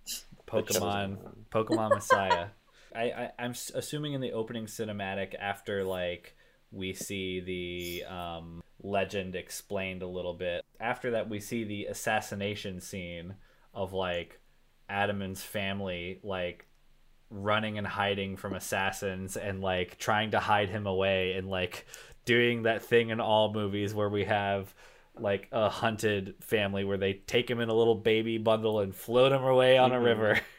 Pokemon. Pokemon Messiah. I, I I'm assuming in the opening cinematic after like we see the um, legend explained a little bit. After that, we see the assassination scene of like Adaman's family like running and hiding from assassins and like trying to hide him away and like doing that thing in all movies where we have like a hunted family where they take him in a little baby bundle and float him away on a Mhm. river.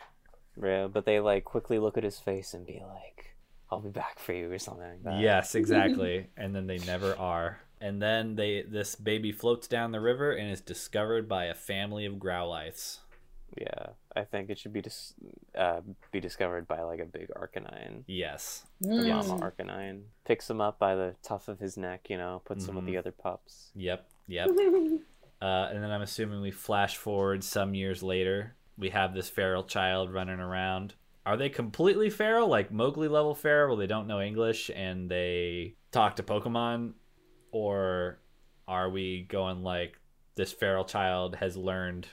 Yeah, but they like quickly look at his face and be like, "I'll be back for you" or something like that. Yes, exactly. and then they never are. And then they this baby floats down the river and is discovered by a family of Growlithes. Yeah, I think it should be dis- uh, be discovered by like a big Arcanine. Yes. The Mm. mama Arcanine picks him up by the tuft of his neck, you know, puts him with the other pups. Yep. Yep. Uh, and then I'm assuming we flash forward some years later. We have this feral child running around. Are they completely feral, like Mowgli level feral, where they don't know English and they talk to Pokemon? Or are we going like this feral child has learned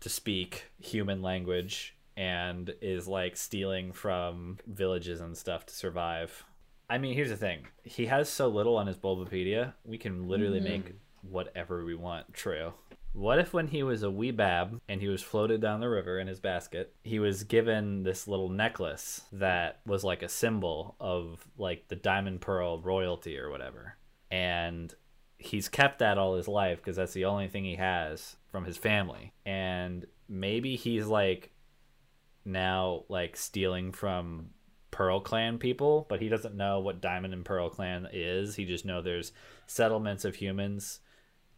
to speak human language and is like stealing from villages and stuff to survive? I mean, here's the thing. He has so little on his Bulbapedia, we can literally Mhm. make whatever we want true. What if when he was a wee bab and he was floated down the river in his basket, he was given this little necklace that was like a symbol of like the diamond pearl royalty or whatever. And he's kept that all his life because that's the only thing he has from his family. And maybe he's like now like stealing from Pearl Clan people, but he doesn't know what Diamond and Pearl Clan is. He just know there's settlements of humans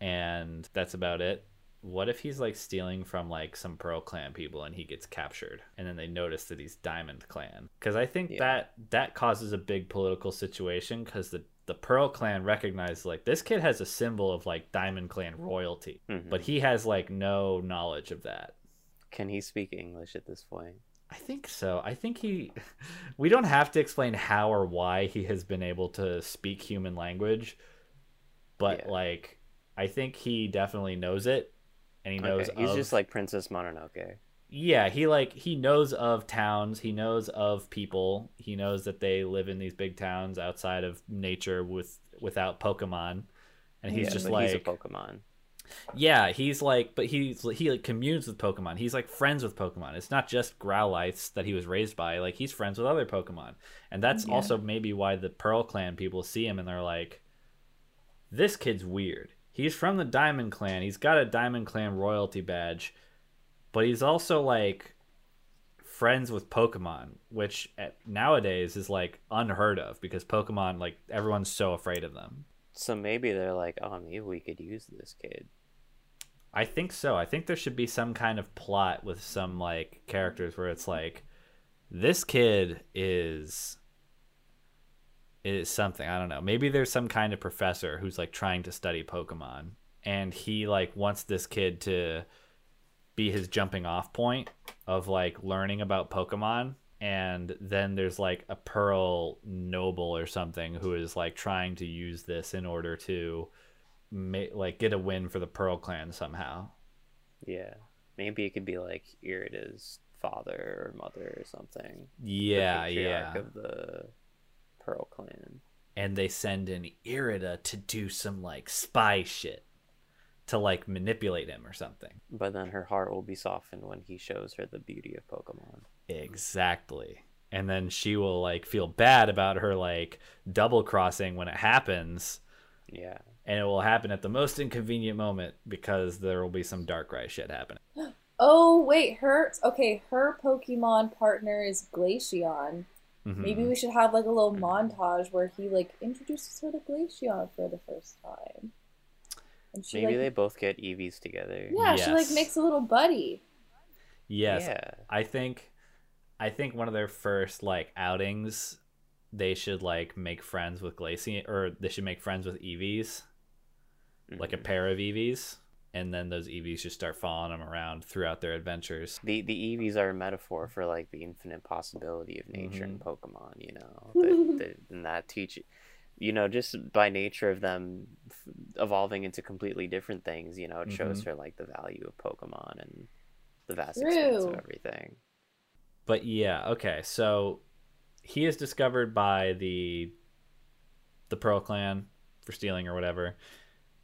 and that's about it. What if he's like stealing from like some Pearl Clan people and he gets captured and then they notice that he's Diamond Clan? Cuz I think Yeah. that that causes a big political situation cuz the the Pearl Clan recognizes like this kid has a symbol of like Diamond Clan royalty, Mhm. but he has like no knowledge of that. Can he speak English at this point? I think so. I think he. We don't have to explain how or why he has been able to speak human language, but Yeah. like, I think he definitely knows it, and he knows. Okay, He's of- just like Princess Mononoke. yeah, he like he knows of towns. He knows of people. He knows that they live in these big towns outside of nature with without Pokemon, and he's Yeah, just like he's a Pokemon. yeah, he's like, but he's he like communes with Pokemon. He's like friends with Pokemon. It's not just Growlithes that he was raised by. Like he's friends with other Pokemon, and that's Yeah. also maybe why the Pearl Clan people see him and they're like, "This kid's weird. He's from the Diamond Clan. He's got a Diamond Clan royalty badge, but he's also like." friends with pokemon which at, nowadays is like unheard of because pokemon like everyone's so afraid of them So maybe they're like, oh, maybe we could use this kid. I think so. I think there should be some kind of plot with some like characters where it's like this kid is is something. I don't know. Maybe there's some kind of professor who's like trying to study Pokemon and he like wants this kid to be his jumping off point of like learning about Pokemon and then there's like a Pearl noble or something who is like trying to use this in order to ma- like get a win for the Pearl clan somehow. Yeah. Maybe it could be like Irida's father or mother or something. Yeah, yeah. Of the Pearl Clan. And they send in Irida to do some like spy shit to like manipulate him or something. But then her heart will be softened when he shows her the beauty of Pokemon. Exactly. And then she will like feel bad about her like double crossing when it happens. Yeah. And it will happen at the most inconvenient moment because there will be some Darkrai shit happening. Oh wait, her okay. Her Pokemon partner is Glaceon. Mhm. Maybe we should have like a little montage where he like introduces her to Glaceon for the first time. And she Maybe like they both get Eevees together. yeah, she like makes a little buddy. Yes. Yeah. I think I think one of their first like outings they should like make friends with Glaceon or they should make friends with Eevees, like a Mhm. pair of Eevees, and then those Eevees just start following them around throughout their adventures. the the Eevees are a metaphor for like the infinite possibility of nature Mm-hmm. and Pokemon. You know, that, that, and that teach, you know, just by nature of them f- evolving into completely different things. You know, it shows Mm-hmm. her like the value of Pokemon and the vast expanse of everything. But yeah, okay. So he is discovered by the the Pearl clan for stealing or whatever.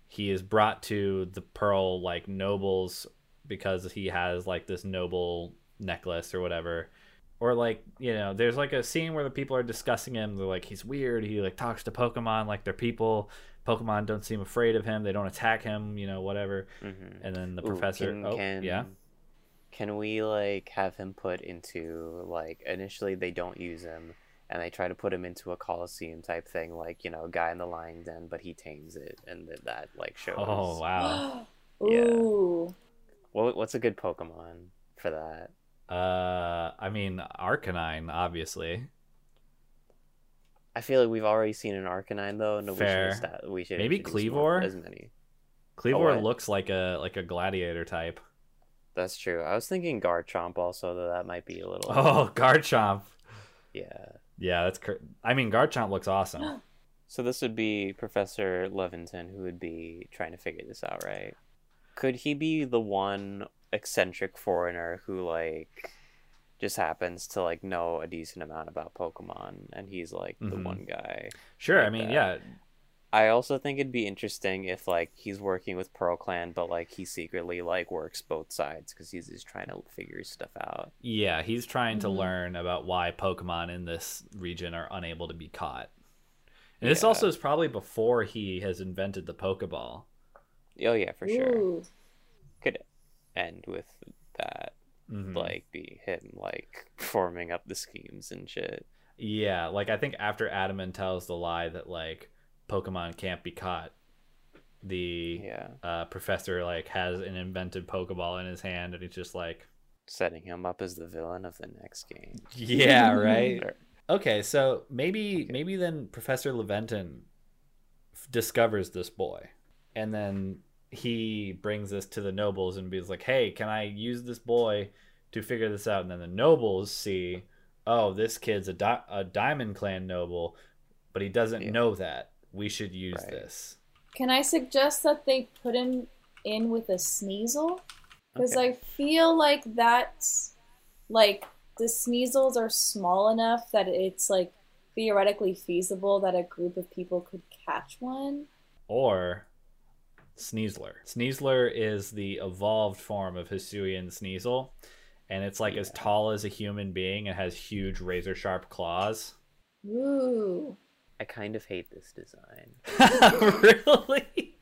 He is brought to the Pearl like nobles because he has like this noble necklace or whatever. Or like, you know, there's like a scene where the people are discussing him. They're like he's weird. He like talks to Pokemon like they're people. Pokemon don't seem afraid of him. They don't attack him, you know, whatever. Mm-hmm. And then the Ooh, professor can, oh, can, yeah. Can we like have him put into like initially they don't use him and they try to put him into a coliseum type thing like you know guy in the lion den but he tames it and th- that like shows. Oh, wow. Yeah. Ooh. What what's a good Pokemon for that? Uh I mean Arcanine obviously. I feel like we've already seen an Arcanine though. No, Fair. we should, esta- we should Maybe introduce more- Kleavor? as many. Kleavor what? looks like a like a gladiator type. That's true. I was thinking Garchomp also, though that might be a little. Oh, Garchomp. Yeah. Yeah, that's cr- I mean Garchomp looks awesome. So this would be Professor Laventon who would be trying to figure this out, right? Could he be the one eccentric foreigner who like just happens to like know a decent amount about Pokemon and he's like the Mhm. one guy? Sure, I mean, that. yeah. I also think it'd be interesting if like he's working with Pearl Clan, but like he secretly like works both sides because he's just trying to figure stuff out. Yeah, he's trying to Mhm. learn about why Pokemon in this region are unable to be caught. And this also is probably before he has invented the Pokeball. Oh yeah, for sure. Ooh. Could end with that, Mhm. like be him like forming up the schemes and shit. Yeah, like I think after Adaman tells the lie that like Pokemon can't be caught, the Yeah, uh, professor like has an invented Pokeball in his hand, and he's just like, setting him up as the villain of the next game. yeah, right. Okay, so maybe maybe then Professor Laventon discovers this boy, and then he brings this to the nobles and be like, "Hey, can I use this boy to figure this out?" And then the nobles see, "Oh, this kid's a, di- a Diamond Clan noble, but he doesn't Yeah. know that. We should use Right. this." Can I suggest that they put him in with a Sneasel? Because Okay. I feel like that's like the Sneasels are small enough that it's like theoretically feasible that a group of people could catch one. or Sneasler. Sneasler is the evolved form of Hisuian Sneasel, and it's like as tall as a human being and has huge razor sharp claws. Ooh. I kind of hate this design. really?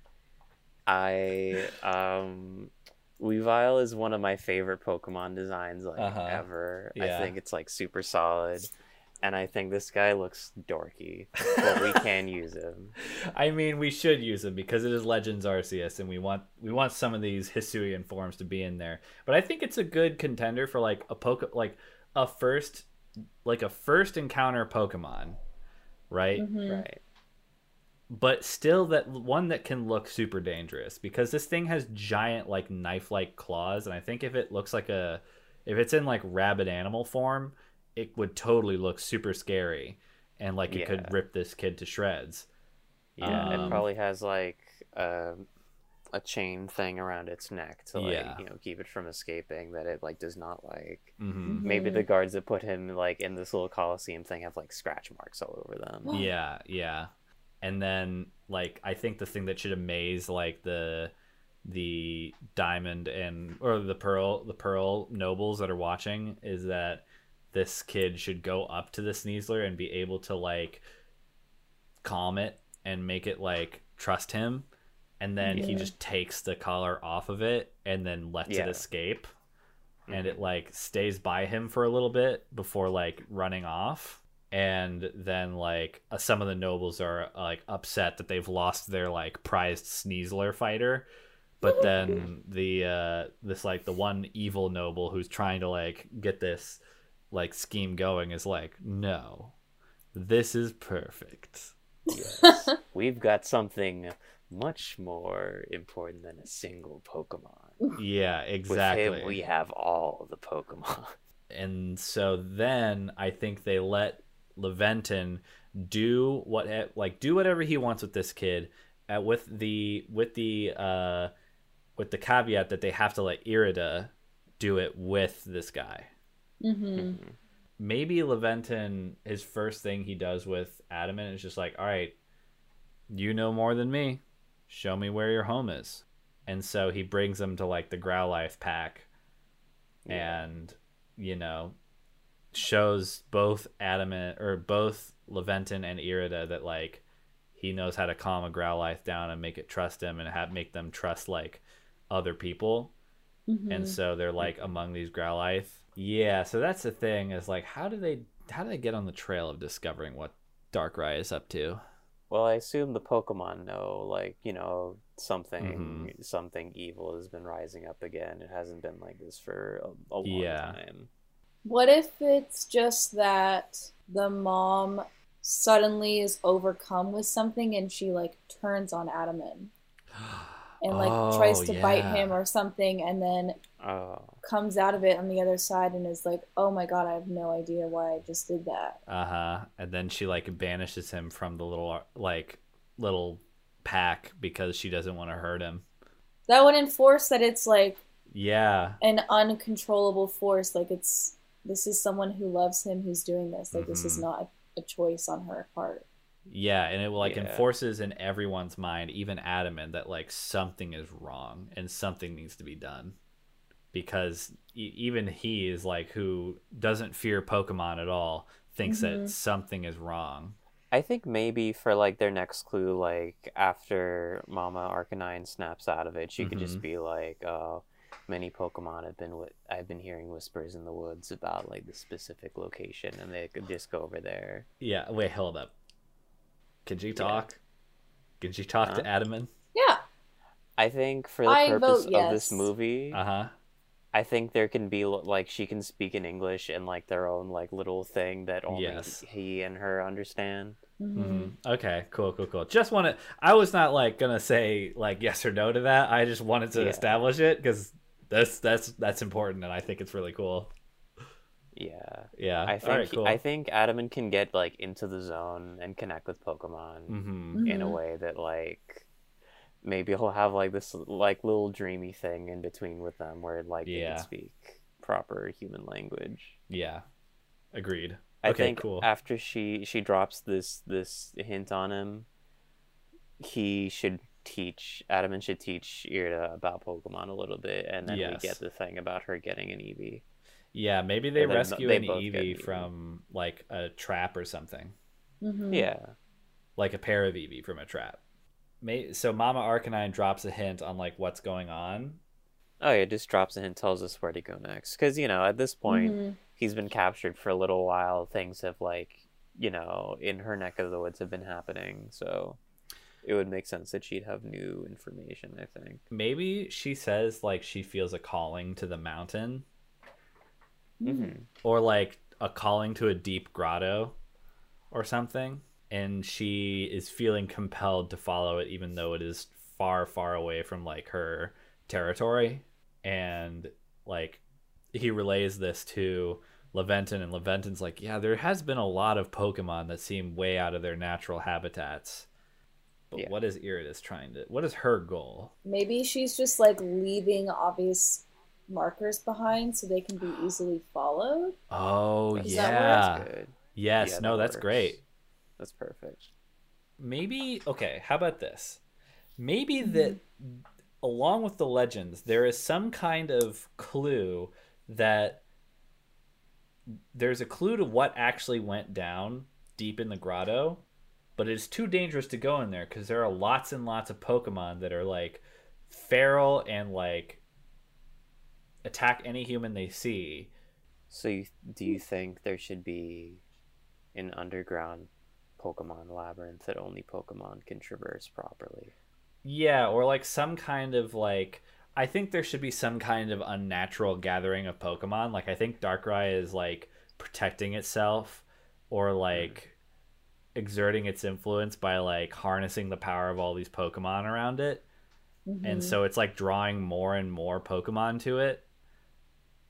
I um Weavile is one of my favorite Pokemon designs like Uh-huh. ever. Yeah. I think it's like super solid. And I think this guy looks dorky, but we can use him. I mean, we should use him because it is Legends Arceus, and we want we want some of these Hisuian forms to be in there. But I think it's a good contender for like a poke like a first like a first encounter Pokemon, right? Mhm. Right. but still that one that can look super dangerous because this thing has giant like knife-like claws and i think if it looks like a if it's in like rabid animal form it would totally look super scary and like it Yeah. could rip this kid to shreds Yeah, Um, it probably has like um a chain thing around its neck to like Yeah. you know keep it from escaping that it like does not like. hmm Maybe Mhm. the guards that put him like in this little coliseum thing have like scratch marks all over them. yeah yeah and then like i think the thing that should amaze like the the diamond and or the pearl the pearl nobles that are watching is that this kid should go up to the Sneasler and be able to like calm it and make it like trust him and then he just takes the collar off of it and then lets Yeah. it escape and Mhm. it like stays by him for a little bit before like running off and then like uh, some of the nobles are like upset that they've lost their like prized sneasler fighter but then the uh this like the one evil noble who's trying to like get this like scheme going is like no this is perfect Yes. We've got something much more important than a single Pokemon. yeah exactly. With exactly him, we have all the Pokemon. and so then I think they let Laventon do what like do whatever he wants with this kid, uh, with the with the uh, with the caveat that they have to let Irida do it with this guy. hmm Maybe Laventon, his first thing he does with Adamant is just like, all right, you know more than me. Show me where your home is. And so he brings them to like the Growlithe pack Yeah. and you know shows both adamant or both Laventon and irida that like he knows how to calm a growlithe down and make it trust him and have make them trust like other people. Hmm and so they're like among these growlithe yeah so that's the thing is like how do they how do they get on the trail of discovering what darkrai is up to Well, I assume the Pokemon know, like you know, something Mm-hmm. something evil has been rising up again. It hasn't been like this for a, a long Yeah. time. What if it's just that the mom suddenly is overcome with something and she like turns on Adamant and like Oh, tries to bite him or something and then Oh, comes out of it on the other side and is like, "Oh my god, I have no idea why I just did that." uh-huh and then she like banishes him from the little like little pack because she doesn't want to hurt him That would enforce that it's like yeah an uncontrollable force. Like it's this is someone who loves him who's doing this. Like this is Mhm. not a choice on her part. Yeah, and it will like Yeah. enforces in everyone's mind, even adamant, that like something is wrong and something needs to be done. Because e- even he is like who doesn't fear Pokemon at all, thinks Mhm. that something is wrong. I think maybe for like their next clue, like after Mama Arcanine snaps out of it, she could Mhm. just be like, "Oh, many Pokemon have been wi- I've been hearing whispers in the woods about like the specific location, and they could just go over there." Yeah, wait, hold up. Can she talk? Can she talk Huh? to Adamant? Yeah. I think for the I purpose vote of this movie, Uh huh. I think there can be like she can speak in English in like their own like little thing that only Yes. he and her understand. Mhm. Mhm. Okay, cool, cool, cool. Just want to. I was not like gonna say like yes or no to that. I just wanted to Yeah. establish it because that's that's that's important, and I think it's really cool. Yeah. Yeah, I think All right, cool. I think Adamant can get like into the zone and connect with Pokemon hmm in a Mhm. way that like maybe he'll have like this like little dreamy thing in between with them where like they can speak proper human language. Yeah, agreed. I okay, think cool. after she she drops this this hint on him, he should teach Adamant should teach Irida about Pokemon a little bit, and then Yes. we get the thing about her getting an Eevee. Yeah, maybe they rescue they an both get Eevee Eevee. from like a trap or something, Mhm. Yeah, like a pair of Eevee from a trap. May so Mama Arcanine drops a hint on like what's going on. oh yeah, just drops a hint, tells us where to go next. Because you know at this point Mhm. he's been captured for a little while. Things have like you know in her neck of the woods have been happening, so it would make sense that she'd have new information. I think. Maybe she says like she feels a calling to the mountain Mm-hmm. or like a calling to a deep grotto or something and she is feeling compelled to follow it even though it is far far away from like her territory and like he relays this to Laventon and Laventon's like yeah there has been a lot of pokemon that seem way out of their natural habitats but Yeah. what is Irida's trying to what is her goal Maybe she's just like leaving obvious markers behind so they can be easily followed. oh Does that yeah That's good. yes Yeah, no that that's works. great That's perfect. maybe okay how about this? Maybe mm-hmm. that along with the legends there is some kind of clue that there's a clue to what actually went down deep in the grotto but it's too dangerous to go in there because there are lots and lots of pokemon that are like feral and like attack any human they see. So, you, do you hmm. think there should be an underground Pokemon labyrinth that only Pokemon can traverse properly? Yeah, or like some kind of like I think there should be some kind of unnatural gathering of Pokemon. Like I think Darkrai is like protecting itself or like exerting its influence by like harnessing the power of all these Pokemon around it. And mm-hmm. so it's like drawing more and more Pokemon to it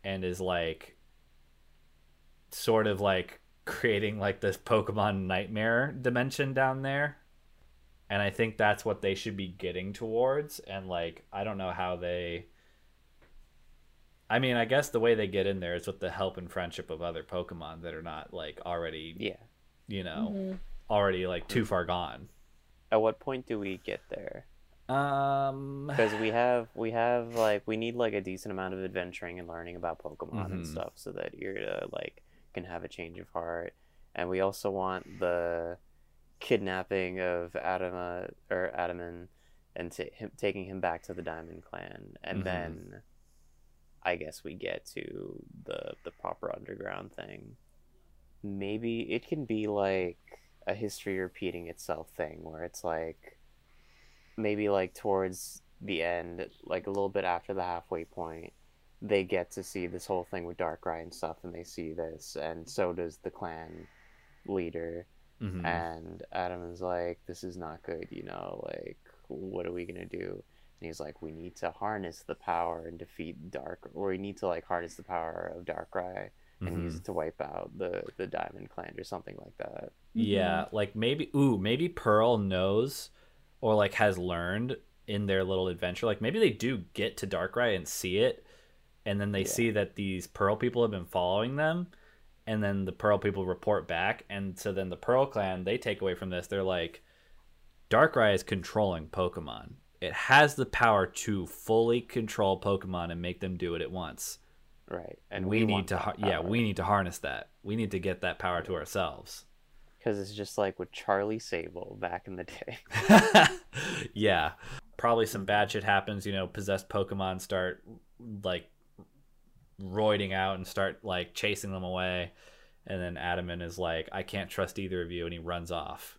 and is like sort of like creating like this Pokemon nightmare dimension down there. And I think that's what they should be getting towards. And like, I don't know how they. I mean, I guess the way they get in there is with the help and friendship of other Pokemon that are not like already, Yeah. you know, Mhm. already like too far gone. At what point do we get there? Um, Because we have we have like we need like a decent amount of adventuring and learning about Pokemon and Mhm. stuff so that Irida like can have a change of heart, and we also want the kidnapping of Adama or Adaman and ta him, taking him back to the Diamond Clan, and Mhm. then I guess we get to the the proper underground thing. Maybe it can be like a history repeating itself thing where it's like maybe like towards the end, like a little bit after the halfway point, they get to see this whole thing with Darkrai and stuff, and they see this, and so does the clan leader. mhm. And Adam is like, "This is not good, you know. Like, what are we gonna do?" And he's like, "We need to harness the power and defeat Dark, or we need to like harness the power of Darkrai and use Mhm. it to wipe out the the Diamond Clan or something like that." Yeah, like maybe ooh, maybe Pearl knows or like has learned in their little adventure. Like maybe they do get to Darkrai and see it and then they Yeah. see that these Pearl people have been following them and then the Pearl people report back and so then the Pearl clan they take away from this they're like Darkrai is controlling Pokemon. It has the power to fully control Pokemon and make them do what it at once. Right. And we, we, need to yeah, we need to harness that. We need to get that power to ourselves. because it's just like with Charlie Sable back in the day. yeah. Probably some bad shit happens, you know, possessed Pokemon start like roiding out and start like chasing them away. And then Adamant is like, I can't trust either of you, and he runs off.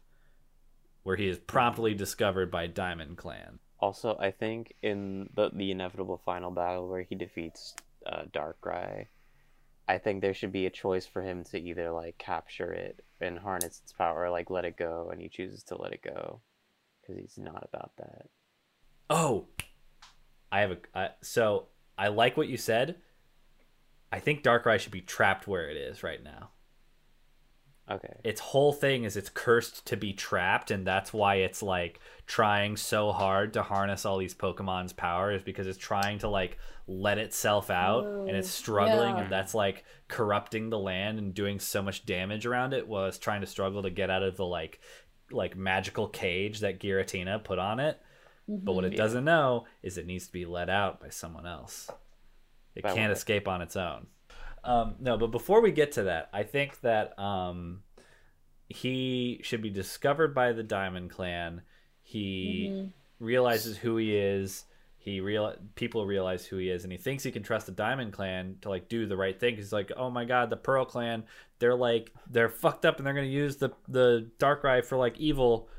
Where he is promptly discovered by Diamond Clan. Also, I think in the the inevitable final battle where he defeats uh, Darkrai. I think there should be a choice for him to either like capture it and harness its power, or like let it go, and he chooses to let it go because he's not about that. Oh, I have a I, so I like what you said. I think Darkrai should be trapped where it is right now. Okay. Its whole thing is it's cursed to be trapped, and that's why it's like trying so hard to harness all these Pokemon's power is because it's trying to like let itself out and it's struggling, yeah. and that's like corrupting the land and doing so much damage around it while it's trying to struggle to get out of the like like magical cage that Giratina put on it. But what it Yeah. doesn't know is it needs to be let out by someone else. It By can't what? escape on its own. Um, no, but before we get to that, I think that um, he should be discovered by the Diamond Clan. He Mhm. realizes who he is. He real people realize who he is, and he thinks he can trust the Diamond Clan to like do the right thing. He's like, oh my god, the Pearl Clan, they're like they're fucked up, and they're gonna use the the Darkrai for like evil.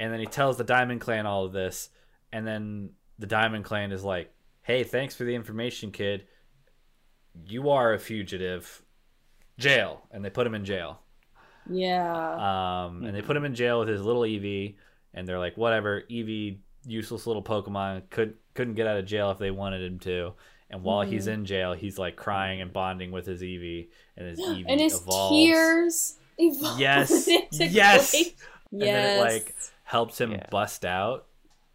And then he tells the Diamond Clan all of this, and then the Diamond Clan is like, hey, thanks for the information, kid. You are a fugitive. Jail, and they put him in jail. Yeah. Um, and they put him in jail with his little Eevee, and they're like, whatever, Eevee, useless little Pokemon, could couldn't get out of jail if they wanted him to. And while he's in jail, he's like crying and bonding with his Eevee, and his Eevee and his evolves. tears evolve Yes, into yes. clay. And then it like helps him Yeah. bust out,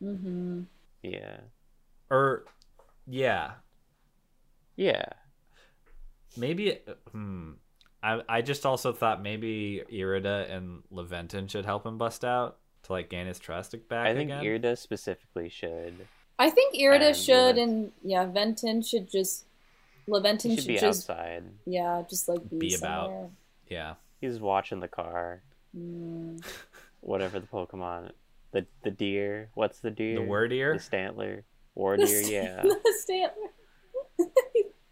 Mm-hmm. Yeah. or yeah, Yeah. Maybe. It, hmm. I I just also thought maybe Irida and Laventon should help him bust out to like gain his trust back I think again. Irida specifically should. I think Irida And should, Levent- and yeah, Venton should just. Laventon should, should be just outside. yeah, just like be, Be about. yeah. He's watching the car. Mm. Whatever the Pokemon. The the deer. What's the deer? The Wyrdeer. The ear. Stantler. War The deer, yeah. the Stantler.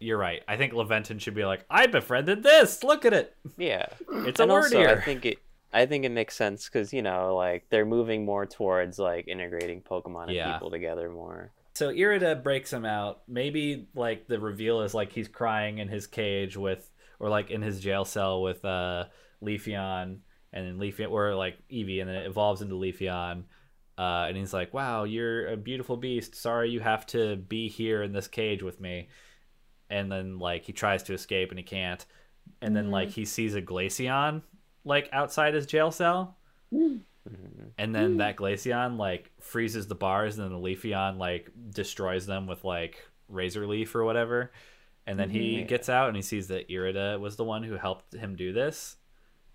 You're right. I think Laventon should be like, I befriended this. Look at it. Yeah. It's a and word also. I think it I think it makes sense because you know, like they're moving more towards like integrating Pokemon and Yeah. people together more. So Irida breaks him out. Maybe like the reveal is like he's crying in his cage with, or like in his jail cell with uh Leafeon, and then Leafeon or like Eevee, and then it evolves into Leafeon. Uh, and he's like, "Wow, you're a beautiful beast. Sorry you have to be here in this cage with me." And then like he tries to escape and he can't. And then like he sees a Glaceon like outside his jail cell. Mhm. and then that Glaceon like freezes the bars, and then the Leafeon like destroys them with like Razor Leaf or whatever. And then he Mhm. gets out and he sees that Irida was the one who helped him do this.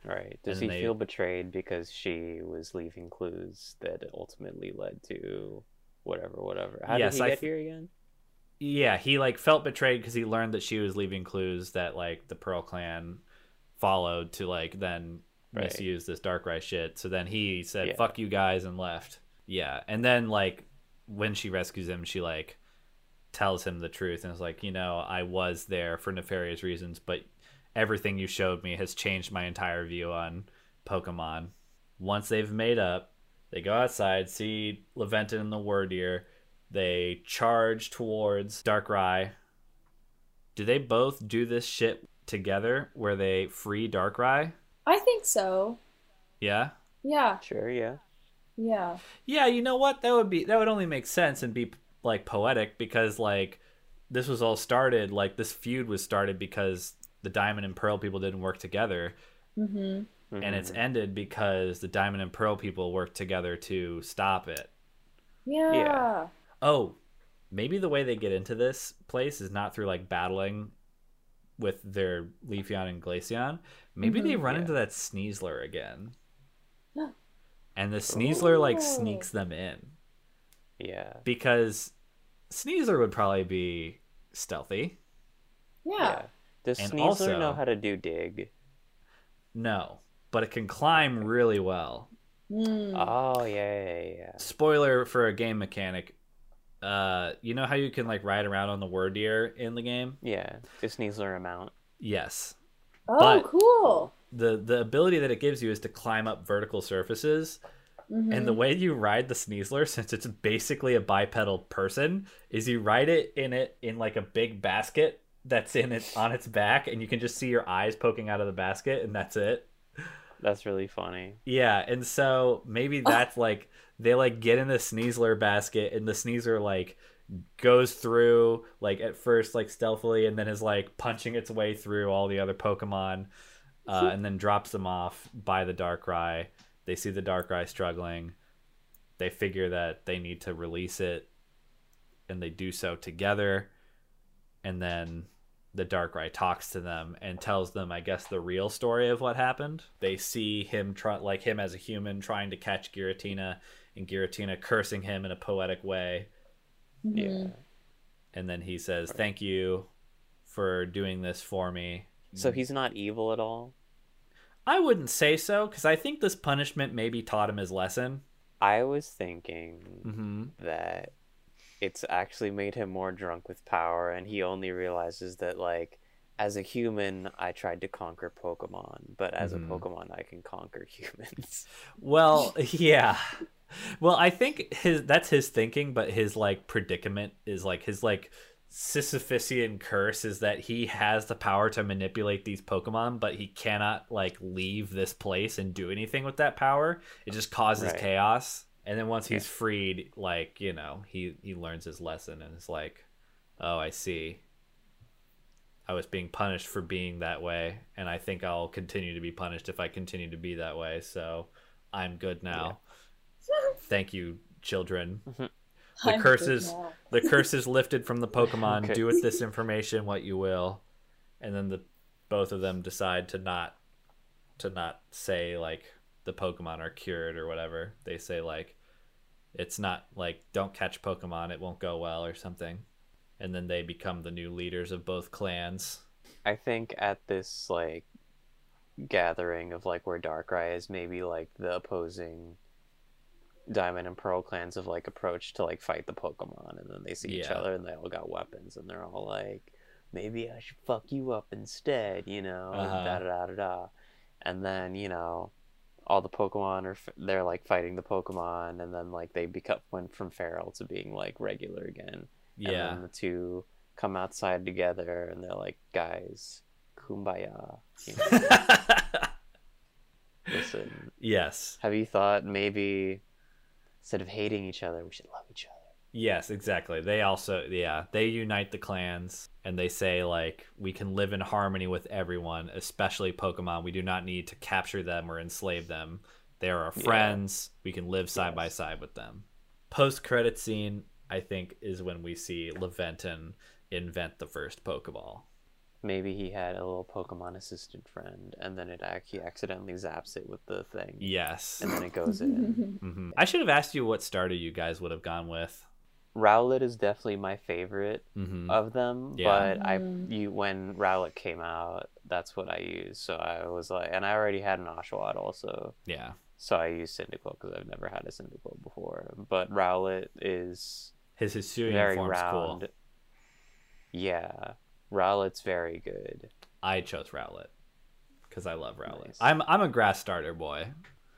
Right. Does And he they- feel betrayed because she was leaving clues that ultimately led to whatever, whatever? How Yes, did he I get th- here again? Yeah, he like felt betrayed because he learned that she was leaving clues that like the Pearl Clan followed to like then Right. misuse this dark Darkrai shit. So then he said, Yeah. "Fuck you guys," and left. Yeah, and then like when she rescues him, she like tells him the truth and is like, you know, I was there for nefarious reasons, but everything you showed me has changed my entire view on Pokemon. Once they've made up, they go outside, see Laventon and the Wyrdeer. They charge towards Darkrai. Do they both do this shit together where they free Darkrai? I think so. Yeah. Yeah, Sure, yeah. yeah. Yeah, you know what? That would be that would only make sense and be like poetic because like this was all started like this feud was started because the Diamond and Pearl people didn't work together hmm and it's Mhm. ended because the Diamond and Pearl people worked together to stop it. Yeah. Yeah. Oh, maybe the way they get into this place is not through like battling with their Leafeon and Glaceon. Maybe they Mhm. run Yeah. into that Sneasler again. And the Sneasler like sneaks them in Yeah. because Sneasler would probably be stealthy. Yeah. Yeah. Does And Sneasler also- know how to do dig? No, but it can climb really well. Mm. Oh yeah, yeah, yeah. Spoiler for a game mechanic. Uh, you know how you can like ride around on the Wyrdeer in the game? Yeah. Does Sneasler amount? Yes. oh, but- cool. The the ability that it gives you is to climb up vertical surfaces. Mhm. And the way you ride the Sneasler, since it's basically a bipedal person, is you ride it in it in like a big basket that's in it on its back, and you can just see your eyes poking out of the basket, and that's it. That's really funny. Yeah, and so maybe that's like they like get in the Sneasler basket, and the Sneasler like goes through like at first like stealthily, and then is like punching its way through all the other Pokemon, uh, and then drops them off by the Darkrai. They see the Darkrai struggling. They figure that they need to release it, and they do so together. And then the Darkrai talks to them and tells them, I guess, the real story of what happened. They see him try, like him as a human, trying to catch Giratina, and Giratina cursing him in a poetic way. Yeah. And then he says, "Thank you for doing this for me." So he's not evil at all. I wouldn't say so because I think this punishment maybe taught him his lesson. I was thinking Mm-hmm. that it's actually made him more drunk with power, and he only realizes that like. As a human, I tried to conquer Pokemon, but as Mhm. a Pokemon, I can conquer humans. Well, yeah. Well, I think his that's his thinking, but his like predicament is like his like Sisyphusian curse is that he has the power to manipulate these Pokemon, but he cannot like leave this place and do anything with that power. It just causes Right. chaos. And then once he's Yeah. freed, like, you know, he he learns his lesson and is like, "Oh, I see. I was being punished for being that way, and I think I'll continue to be punished if I continue to be that way. So I'm good now. Thank you, children. Mm-hmm. The I'm good curses, now. the curse is lifted from the Pokemon. Okay. Do with this information what you will. And then the both of them decide to not to not say like the Pokemon are cured or whatever. They say like it's not like don't catch Pokemon, it won't go well or something. And then they become the new leaders of both clans. I think at this like gathering of like where Darkrai is, maybe like the opposing Diamond and Pearl clans have like approached to like fight the Pokemon, and then they see each other and they all got weapons, and they're all like, maybe I should fuck you up instead, you know, Uh-huh. da da da da da, and then you know. All the Pokemon are f- they're like fighting the Pokemon, and then like they become went from feral to being like regular again. And Yeah. then the two come outside together and they're like, guys, kumbaya. You know, listen, yes. have you thought maybe instead of hating each other, we should love each other? Yes, exactly. They also, yeah, they unite the clans and they say, like, we can live in harmony with everyone, especially Pokemon. We do not need to capture them or enslave them. They are our Yeah. friends. We can live side by side with them. Post credit scene, I think, is when we see Laventon invent the first Pokeball. Maybe he had a little Pokemon assistant friend and then it ac- he accidentally zaps it with the thing. Yes. And then it goes in. hmm I should have asked you what starter you guys would have gone with. Rowlet is definitely my favorite hmm of them, Yeah. but I Mm. you when Rowlet came out, that's what I used. So I was like, and I already had an Oshawott also. Yeah. So I use Cyndaquil because I've never had a Cyndaquil before. But Rowlet is His Hisuian very form's round. cool. Yeah, Rowlet's very good. I chose Rowlet because I love Rowlet. Nice. I'm I'm a grass starter boy.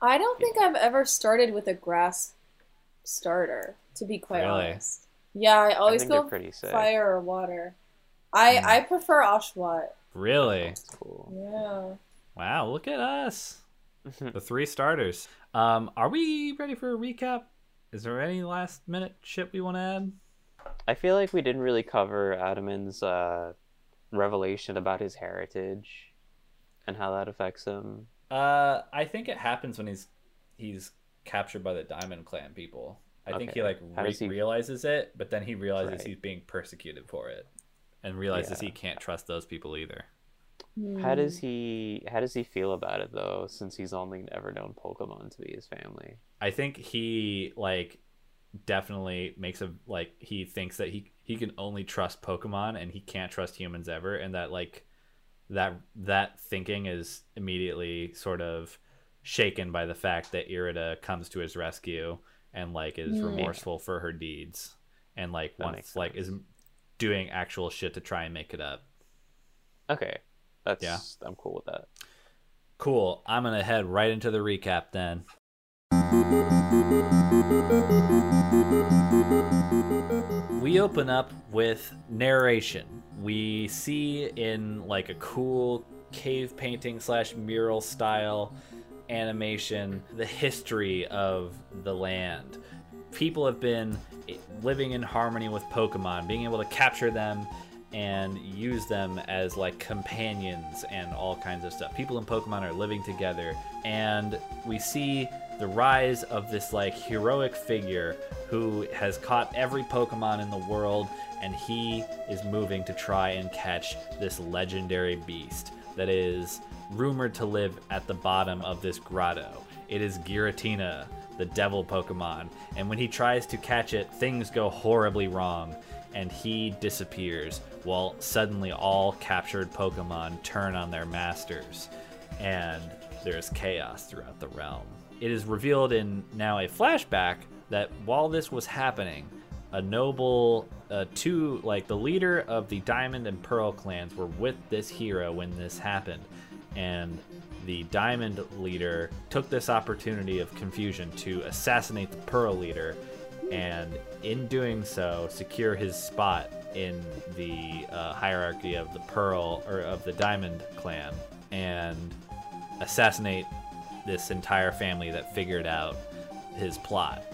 I don't think I've ever started with a grass starter, to be quite Really? honest. Yeah, I I always think go they're pretty fire or water. I Hmm. I prefer Oshawott. Really? That's cool. Yeah. Wow, look at us. The three starters. Um, are we ready for a recap? Is there any last minute shit we want to add? I feel like we didn't really cover Adaman's uh, revelation about his heritage and how that affects him. Uh, I think it happens when he's he's captured by the Diamond Clan people. I think he like re- he- realizes it, but then he realizes Right. he's being persecuted for it, and realizes Yeah. he can't trust those people either. How Hmm. does he how does he feel about it though, since he's only ever known Pokemon to be his family? I think he like definitely makes a like he thinks that he he can only trust Pokemon and he can't trust humans ever and that like that that thinking is immediately sort of shaken by the fact that Irida comes to his rescue and like is Yeah. remorseful for her deeds and like That wants like is doing actual shit to try and make it up. Okay, that's Yeah. I'm cool with that. Cool. I'm going to head right into the recap then. We open up with narration. We see in like a cool cave painting slash mural style animation the history of the land. People have been living in harmony with Pokemon, being able to capture them and use them as like companions and all kinds of stuff. People in Pokemon are living together, and we see the rise of this like heroic figure who has caught every Pokemon in the world, and he is moving to try and catch this legendary beast that is rumored to live at the bottom of this grotto. It is Giratina, the devil Pokemon, and when he tries to catch it, things go horribly wrong and he disappears while suddenly all captured Pokemon turn on their masters and there's chaos throughout the realm. It is revealed in now a flashback that while this was happening, a noble, uh, two, like the leader of the Diamond and Pearl clans were with this hero when this happened. And the Diamond leader took this opportunity of confusion to assassinate the Pearl leader and in doing so, secure his spot in the uh, hierarchy of the Pearl or of the Diamond clan and assassinate this entire family that figured out his plot.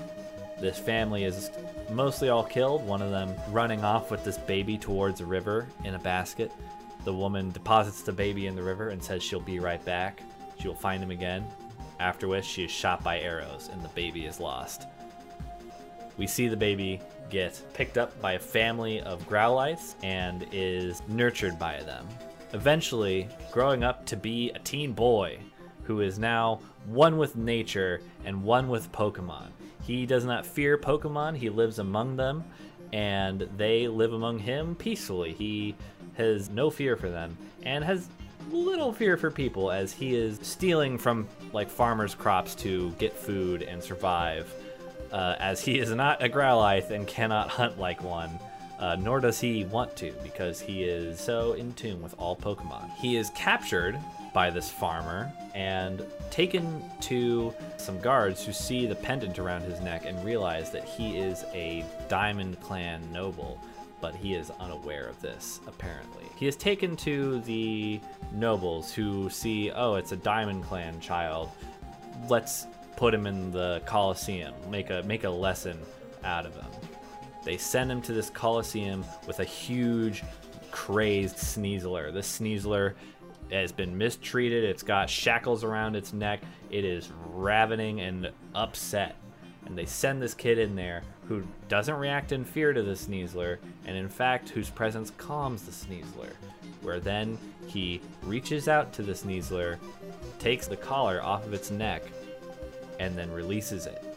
This family is mostly all killed, one of them running off with this baby towards a river in a basket. The woman deposits the baby in the river and says she'll be right back. She will find him again, after which she is shot by arrows and the baby is lost we see the baby get picked up by a family of growlithes and is nurtured by them. Eventually, growing up to be a teen boy who is now one with nature and one with Pokemon. He does not fear Pokemon, he lives among them, and they live among him peacefully. He has no fear for them and has little fear for people as he is stealing from like farmers' crops to get food and survive uh, as he is not a Growlithe and cannot hunt like one. Uh, nor does he want to because he is so in tune with all Pokemon. He is captured by this farmer and taken to some guards who see the pendant around his neck and realize that he is a Diamond Clan noble, but he is unaware of this, apparently. He is taken to the nobles who see, oh, it's a Diamond Clan child. Let's put him in the Coliseum, make a make a lesson out of him. They send him to this Coliseum with a huge, crazed Sneasler. This Sneasler has been mistreated. It's got shackles around its neck. It is ravening and upset. And they send this kid in there who doesn't react in fear to the Sneasler, and in fact, whose presence calms the Sneasler. Where then he reaches out to the Sneasler, takes the collar off of its neck, and then releases it.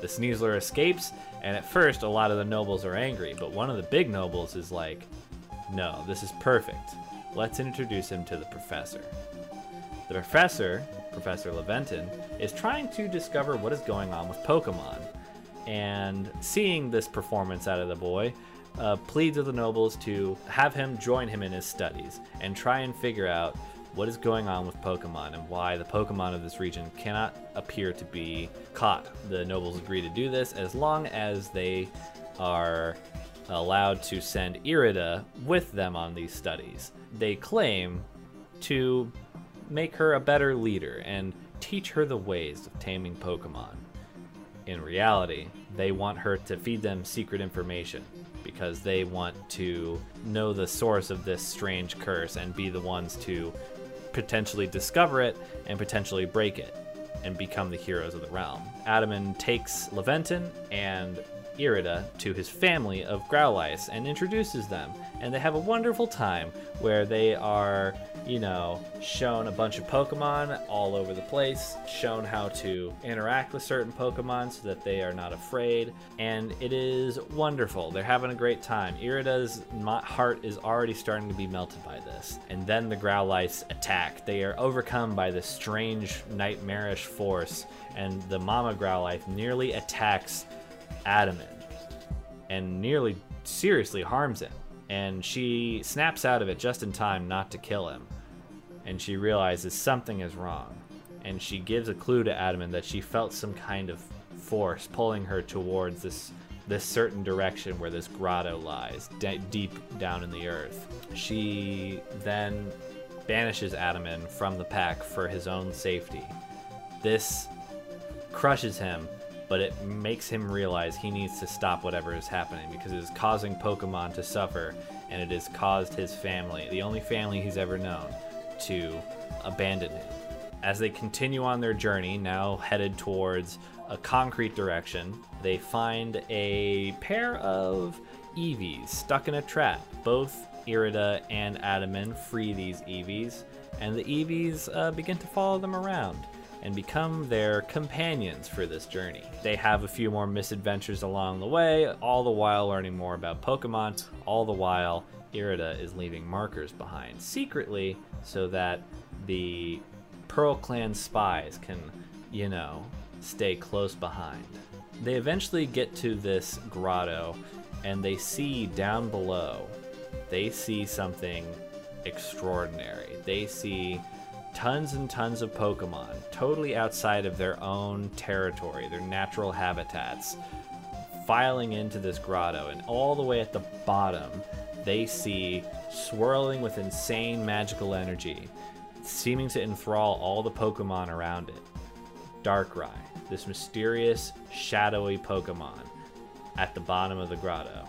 The Sneasler escapes, and at first, a lot of the nobles are angry, but one of the big nobles is like, No, this is perfect. Let's introduce him to the professor. The professor, Professor Laventon, is trying to discover what is going on with Pokemon. And seeing this performance out of the boy, uh, pleads with the nobles to have him join him in his studies and try and figure out what is going on with Pokemon and why the Pokemon of this region cannot appear to be caught. The nobles agree to do this as long as they are allowed to send Irida with them on these studies. They claim to make her a better leader and teach her the ways of taming Pokemon. In reality, they want her to feed them secret information because they want to know the source of this strange curse and be the ones to potentially discover it and potentially break it and become the heroes of the realm. Adaman takes Laventon and Irida to his family of Growlithes and introduces them. And they have a wonderful time where they are, you know, shown a bunch of Pokemon all over the place, shown how to interact with certain Pokemon so that they are not afraid. And it is wonderful. They're having a great time. Irida's heart is already starting to be melted by this. And then the Growlithes attack. They are overcome by this strange, nightmarish force. And the Mama Growlithe nearly attacks Adaman and nearly seriously harms him. And she snaps out of it just in time not to kill him. And she realizes something is wrong. and she gives a clue to Adaman that she felt some kind of force pulling her towards this this certain direction where this grotto lies, deep down in the earth. She then banishes Adaman from the pack for his own safety. This crushes him, but it makes him realize he needs to stop whatever is happening because it is causing Pokemon to suffer and it has caused his family, the only family he's ever known, to abandon him. As they continue on their journey, now headed towards a concrete direction, they find a pair of Eevees stuck in a trap. Both Irida and Adaman free these Eevees, and the Eevees uh, begin to follow them around and become their companions for this journey. They have a few more misadventures along the way, all the while learning more about Pokemon, all the while Irida is leaving markers behind secretly so that the Pearl Clan spies can, you know, stay close behind. They eventually get to this grotto and they see down below, they see something extraordinary. They see tons and tons of Pokemon, totally outside of their own territory, their natural habitats, filing into this grotto. And all the way at the bottom, they see swirling with insane magical energy, seeming to enthrall all the Pokemon around it. Darkrai, this mysterious, shadowy Pokemon at the bottom of the grotto.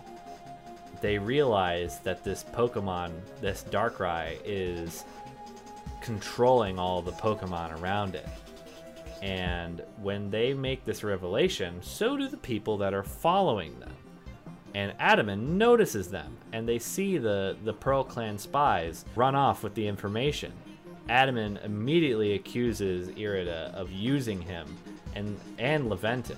They realize that this Pokemon, this Darkrai, is controlling all the Pokemon around it. And when they make this revelation, so do the people that are following them. And Adaman notices them, and they see the, the Pearl Clan spies run off with the information. Adaman immediately accuses Irida of using him and, and Laventon.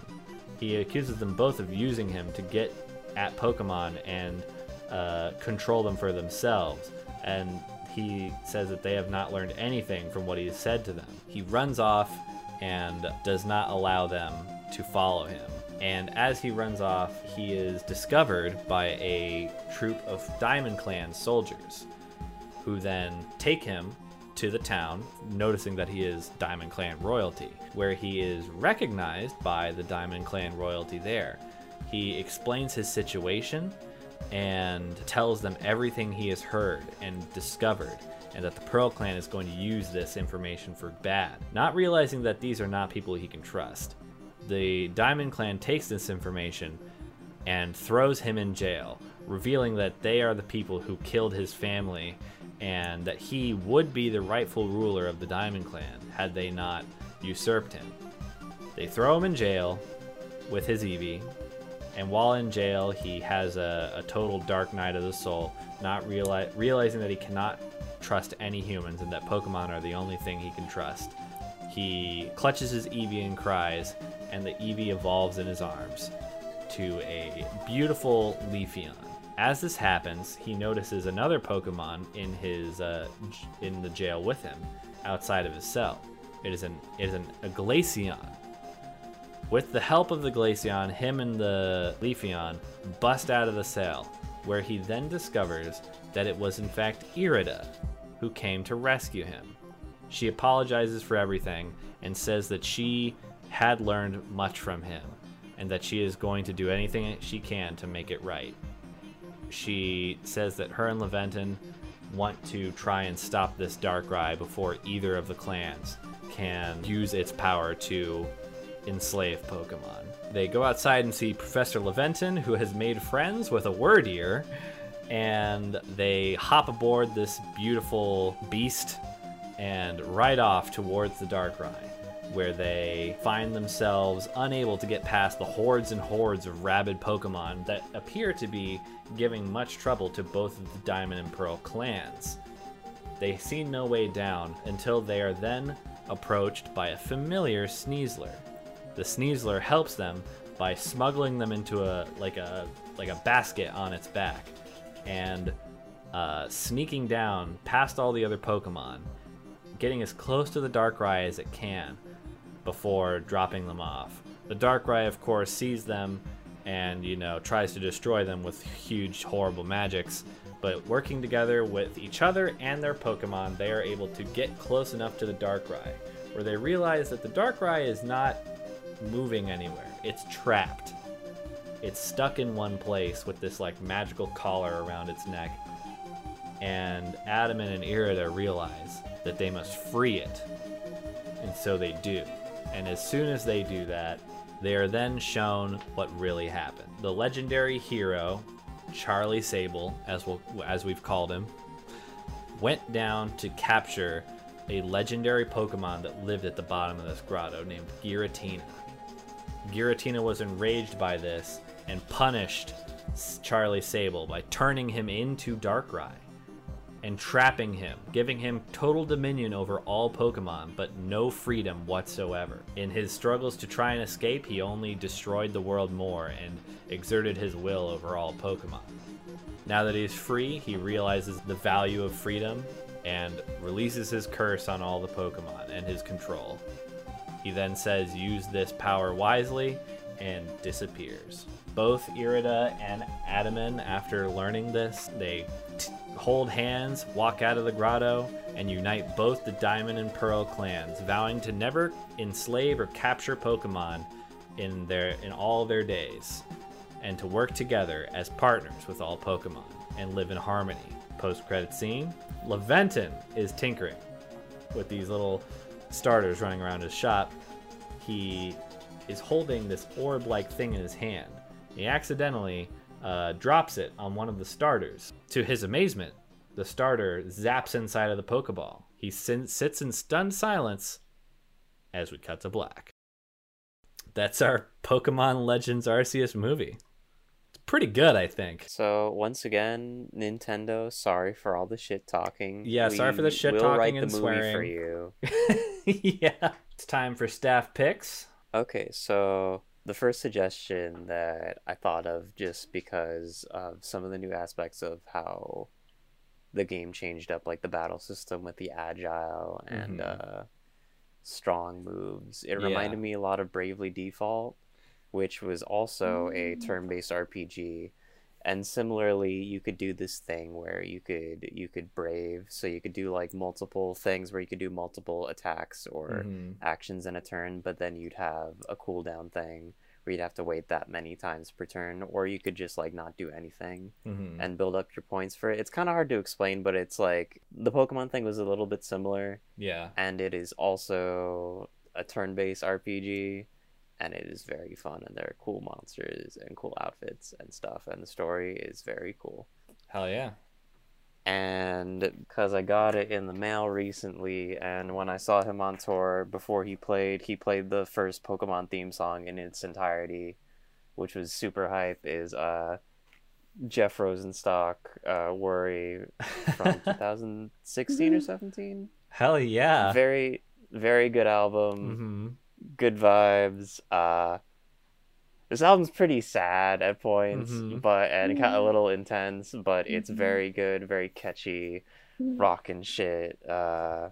He accuses them both of using him to get at Pokemon and uh, control them for themselves. And he says that they have not learned anything from what he has said to them. He runs off and does not allow them to follow him. And as he runs off, he is discovered by a troop of Diamond Clan soldiers who then take him to the town, noticing that he is Diamond Clan royalty, where he is recognized by the Diamond Clan royalty there. He explains his situation and tells them everything he has heard and discovered, and that the Pearl Clan is going to use this information for bad, not realizing that these are not people he can trust. The Diamond Clan takes this information and throws him in jail, revealing that they are the people who killed his family and that he would be the rightful ruler of the Diamond Clan had they not usurped him. They throw him in jail with his Eevee, and while in jail, he has a, a total dark night of the soul, not reali- realizing that he cannot trust any humans and that Pokemon are the only thing he can trust. He clutches his Eevee and cries, and the Eevee evolves in his arms to a beautiful Leafeon. As this happens, he notices another Pokemon in his uh, in the jail with him, outside of his cell. It is an it is an Glaceon. With the help of the Glaceon, him and the Leafeon bust out of the cell, where he then discovers that it was in fact Irida who came to rescue him. She apologizes for everything and says that she had learned much from him and that she is going to do anything she can to make it right. She says that her and Laventon want to try and stop this Darkrai before either of the clans can use its power to enslave Pokemon. They go outside and see Professor Laventon, who has made friends with a Wyrdeer, and they hop aboard this beautiful beast and ride off towards the Darkrai, where they find themselves unable to get past the hordes and hordes of rabid Pokemon that appear to be giving much trouble to both of the Diamond and Pearl clans. They see no way down until they are then approached by a familiar Sneasler. The Sneasler helps them by smuggling them into a like a like a basket on its back and uh, sneaking down past all the other Pokemon, getting as close to the Darkrai as it can before dropping them off. The Darkrai, of course, sees them and you know tries to destroy them with huge, horrible magics. But working together with each other and their Pokemon, they are able to get close enough to the Darkrai where they realize that the Darkrai is not moving anywhere. It's trapped. It's stuck in one place with this like magical collar around its neck. And Adaman and Irida realize that they must free it. And so they do. And as soon as they do that, they are then shown what really happened. The legendary hero, Charlie Sable, as we'll, as we've called him, went down to capture a legendary Pokemon that lived at the bottom of this grotto named Giratina. Giratina was enraged by this and punished Charlie Sable by turning him into Darkrai and trapping him, giving him total dominion over all Pokemon, but no freedom whatsoever. In his struggles to try and escape, he only destroyed the world more and exerted his will over all Pokemon. Now that he's free, he realizes the value of freedom and releases his curse on all the Pokemon and his control. He then says, use this power wisely, and disappears. Both Irida and Adaman, after learning this, they t- hold hands, walk out of the grotto, and unite both the Diamond and Pearl clans, vowing to never enslave or capture Pokemon in their in all their days, and to work together as partners with all Pokemon and live in harmony. Post-credit scene: Laventon is tinkering with these little starters running around his shop. He is holding this orb-like thing in his hand. He accidentally uh, drops it on one of the starters. To his amazement, the starter zaps inside of the Pokeball. He sin- sits in stunned silence as we cut to black. That's our Pokemon Legends Arceus movie. Pretty good, I think. So once again, Nintendo, sorry for all the shit talking. Yeah, sorry for the shit talking write and the swearing. for you. yeah. It's time for staff picks. Okay, so the first suggestion that I thought of just because of some of the new aspects of how the game changed up, like the battle system with the agile and Mhm. uh, strong moves. It Yeah. reminded me a lot of Bravely Default, which was also a Mm. turn-based RPG. And similarly, you could do this thing where you could you could brave, so you could do like multiple things where you could do multiple attacks or Mhm. actions in a turn, but then you'd have a cooldown thing where you'd have to wait that many times per turn, or you could just like not do anything Mhm. and build up your points for it. It's kind of hard to explain, but it's like the Pokemon thing was a little bit similar, Yeah. and it is also a turn-based RPG, and it is very fun, and there are cool monsters and cool outfits and stuff, and the story is very cool Hell yeah. and because I got it in the mail recently, and when I saw him on tour before he played, he played the first Pokemon theme song in its entirety, which was super hype. Is uh, Jeff Rosenstock, uh, "Worry" from 2016 or 17. Hell yeah. Very, very good album hmm good vibes. Uh, this album's pretty sad at points, Mhm. but and kind of a little intense, but it's Mhm. very good, very catchy, rock and shit. Uh,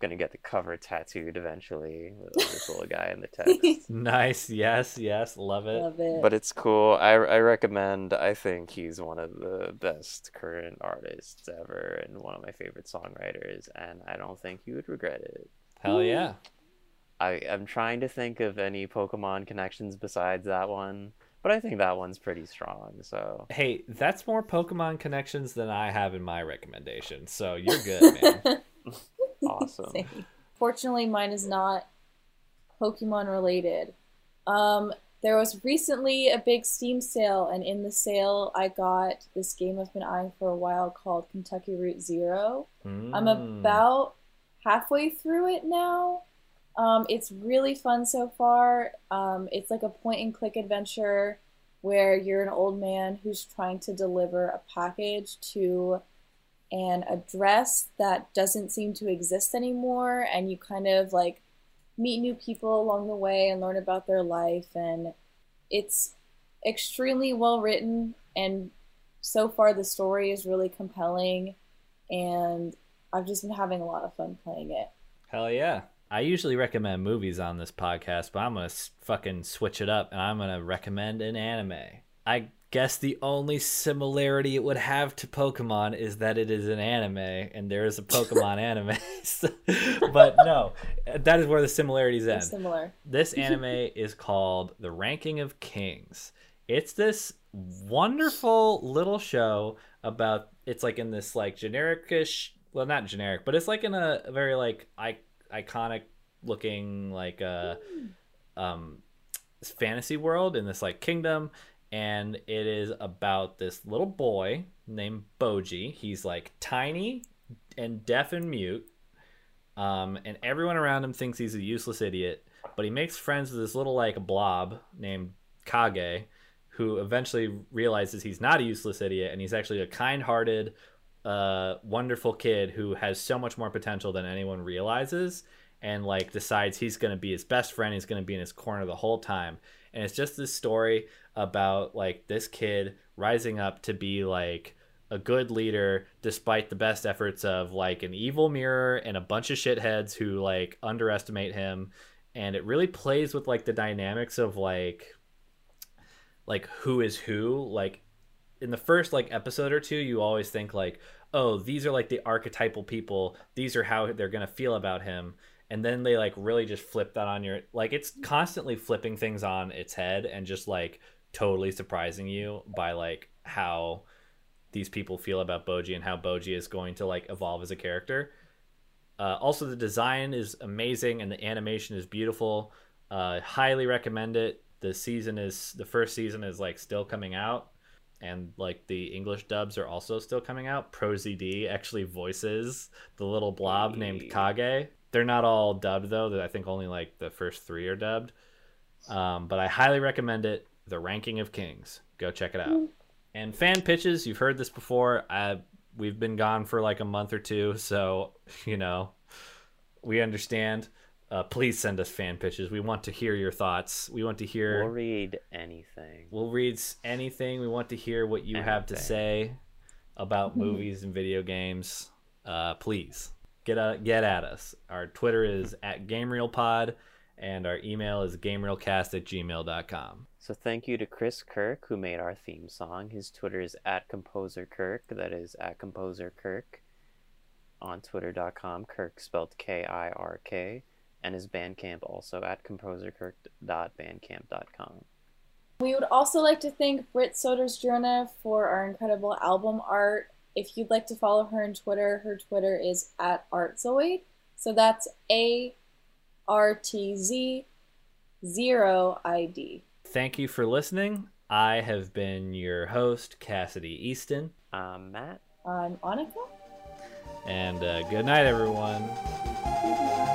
gonna get the cover tattooed eventually with this little guy in the text. Nice. Yes. Yes. Love it. Love it. But it's cool. I, I recommend. I think he's one of the best current artists ever, and one of my favorite songwriters. And I don't think you would regret it. Hell yeah. I am trying to think of any Pokemon connections besides that one, but I think that one's pretty strong. So Hey, that's more Pokemon connections than I have in my recommendation. So you're good, man. awesome. Same. Fortunately, mine is not Pokemon related. Um, there was recently a big Steam sale, and in the sale, I got this game I've been eyeing for a while called Kentucky Route Zero. I'm Mm. about halfway through it now. Um, it's really fun so far. Um, it's like a point and click adventure where you're an old man who's trying to deliver a package to an address that doesn't seem to exist anymore, and you kind of like meet new people along the way and learn about their life. And it's extremely well written, and so far the story is really compelling, and I've just been having a lot of fun playing it. Hell yeah. I usually recommend movies on this podcast, but I'm going to fucking switch it up and I'm going to recommend an anime. I guess the only similarity it would have to Pokemon is that it is an anime and there is a Pokemon anime. but no, that is where the similarities end. similar. This anime is called The Ranking of Kings. It's this wonderful little show about it's like in this like genericish well not generic, but it's like in a very like I, iconic looking like uh um fantasy world in this like kingdom and it is about this little boy named Bojji. He's like tiny and deaf and mute. Um, and everyone around him thinks he's a useless idiot, but he makes friends with this little like blob named Kage, who eventually realizes he's not a useless idiot and he's actually a kind-hearted, wonderful kid who has so much more potential than anyone realizes, and like decides he's going to be his best friend. He's going to be in his corner the whole time, and it's just this story about like this kid rising up to be like a good leader despite the best efforts of like an evil mirror and a bunch of shitheads who like underestimate him and it really plays with like the dynamics of like like who is who like in the first like episode or two you always think like oh these are like the archetypal people these are how they're gonna feel about him and then they like really just flip that on your like it's constantly flipping things on its head and just like totally surprising you by like how these people feel about Bojji and how Bojji is going to like evolve as a character. Uh, also, the design is amazing and the animation is beautiful. Uh, highly recommend it. The season is the first season is like still coming out, and like the English dubs are also still coming out. ProZD actually voices the little blob named Kage. They're not all dubbed though. I think only like the first three are dubbed. Um, but I highly recommend it. The Ranking of Kings. Go check it out. And fan pitches, you've heard this before. I, we've been gone for like a month or two, so you know we understand. Uh, please send us fan pitches. We want to hear your thoughts. We want to hear. We'll read anything. We'll read anything. We want to hear what you have to say about movies and video games. Uh, please get uh, get at us. Our Twitter is at GameReelPod, and our email is gamereelcast at gmail.com. So thank you to Chris Kirk who made our theme song. His Twitter is at Composer Kirk. That is at Composer Kirk. On Twitter.com, Kirk spelled K I R K, and his Bandcamp also at composerkirk.bandcamp.com. We would also like to thank Britt Sodersjorna for our incredible album art. If you'd like to follow her on Twitter, her Twitter is at Artzoid. So that's A R T Z zero I D. Thank you for listening. I have been your host, Cassidy Easton, Um, Matt? I'm Annika. and uh, good night, everyone. Good night.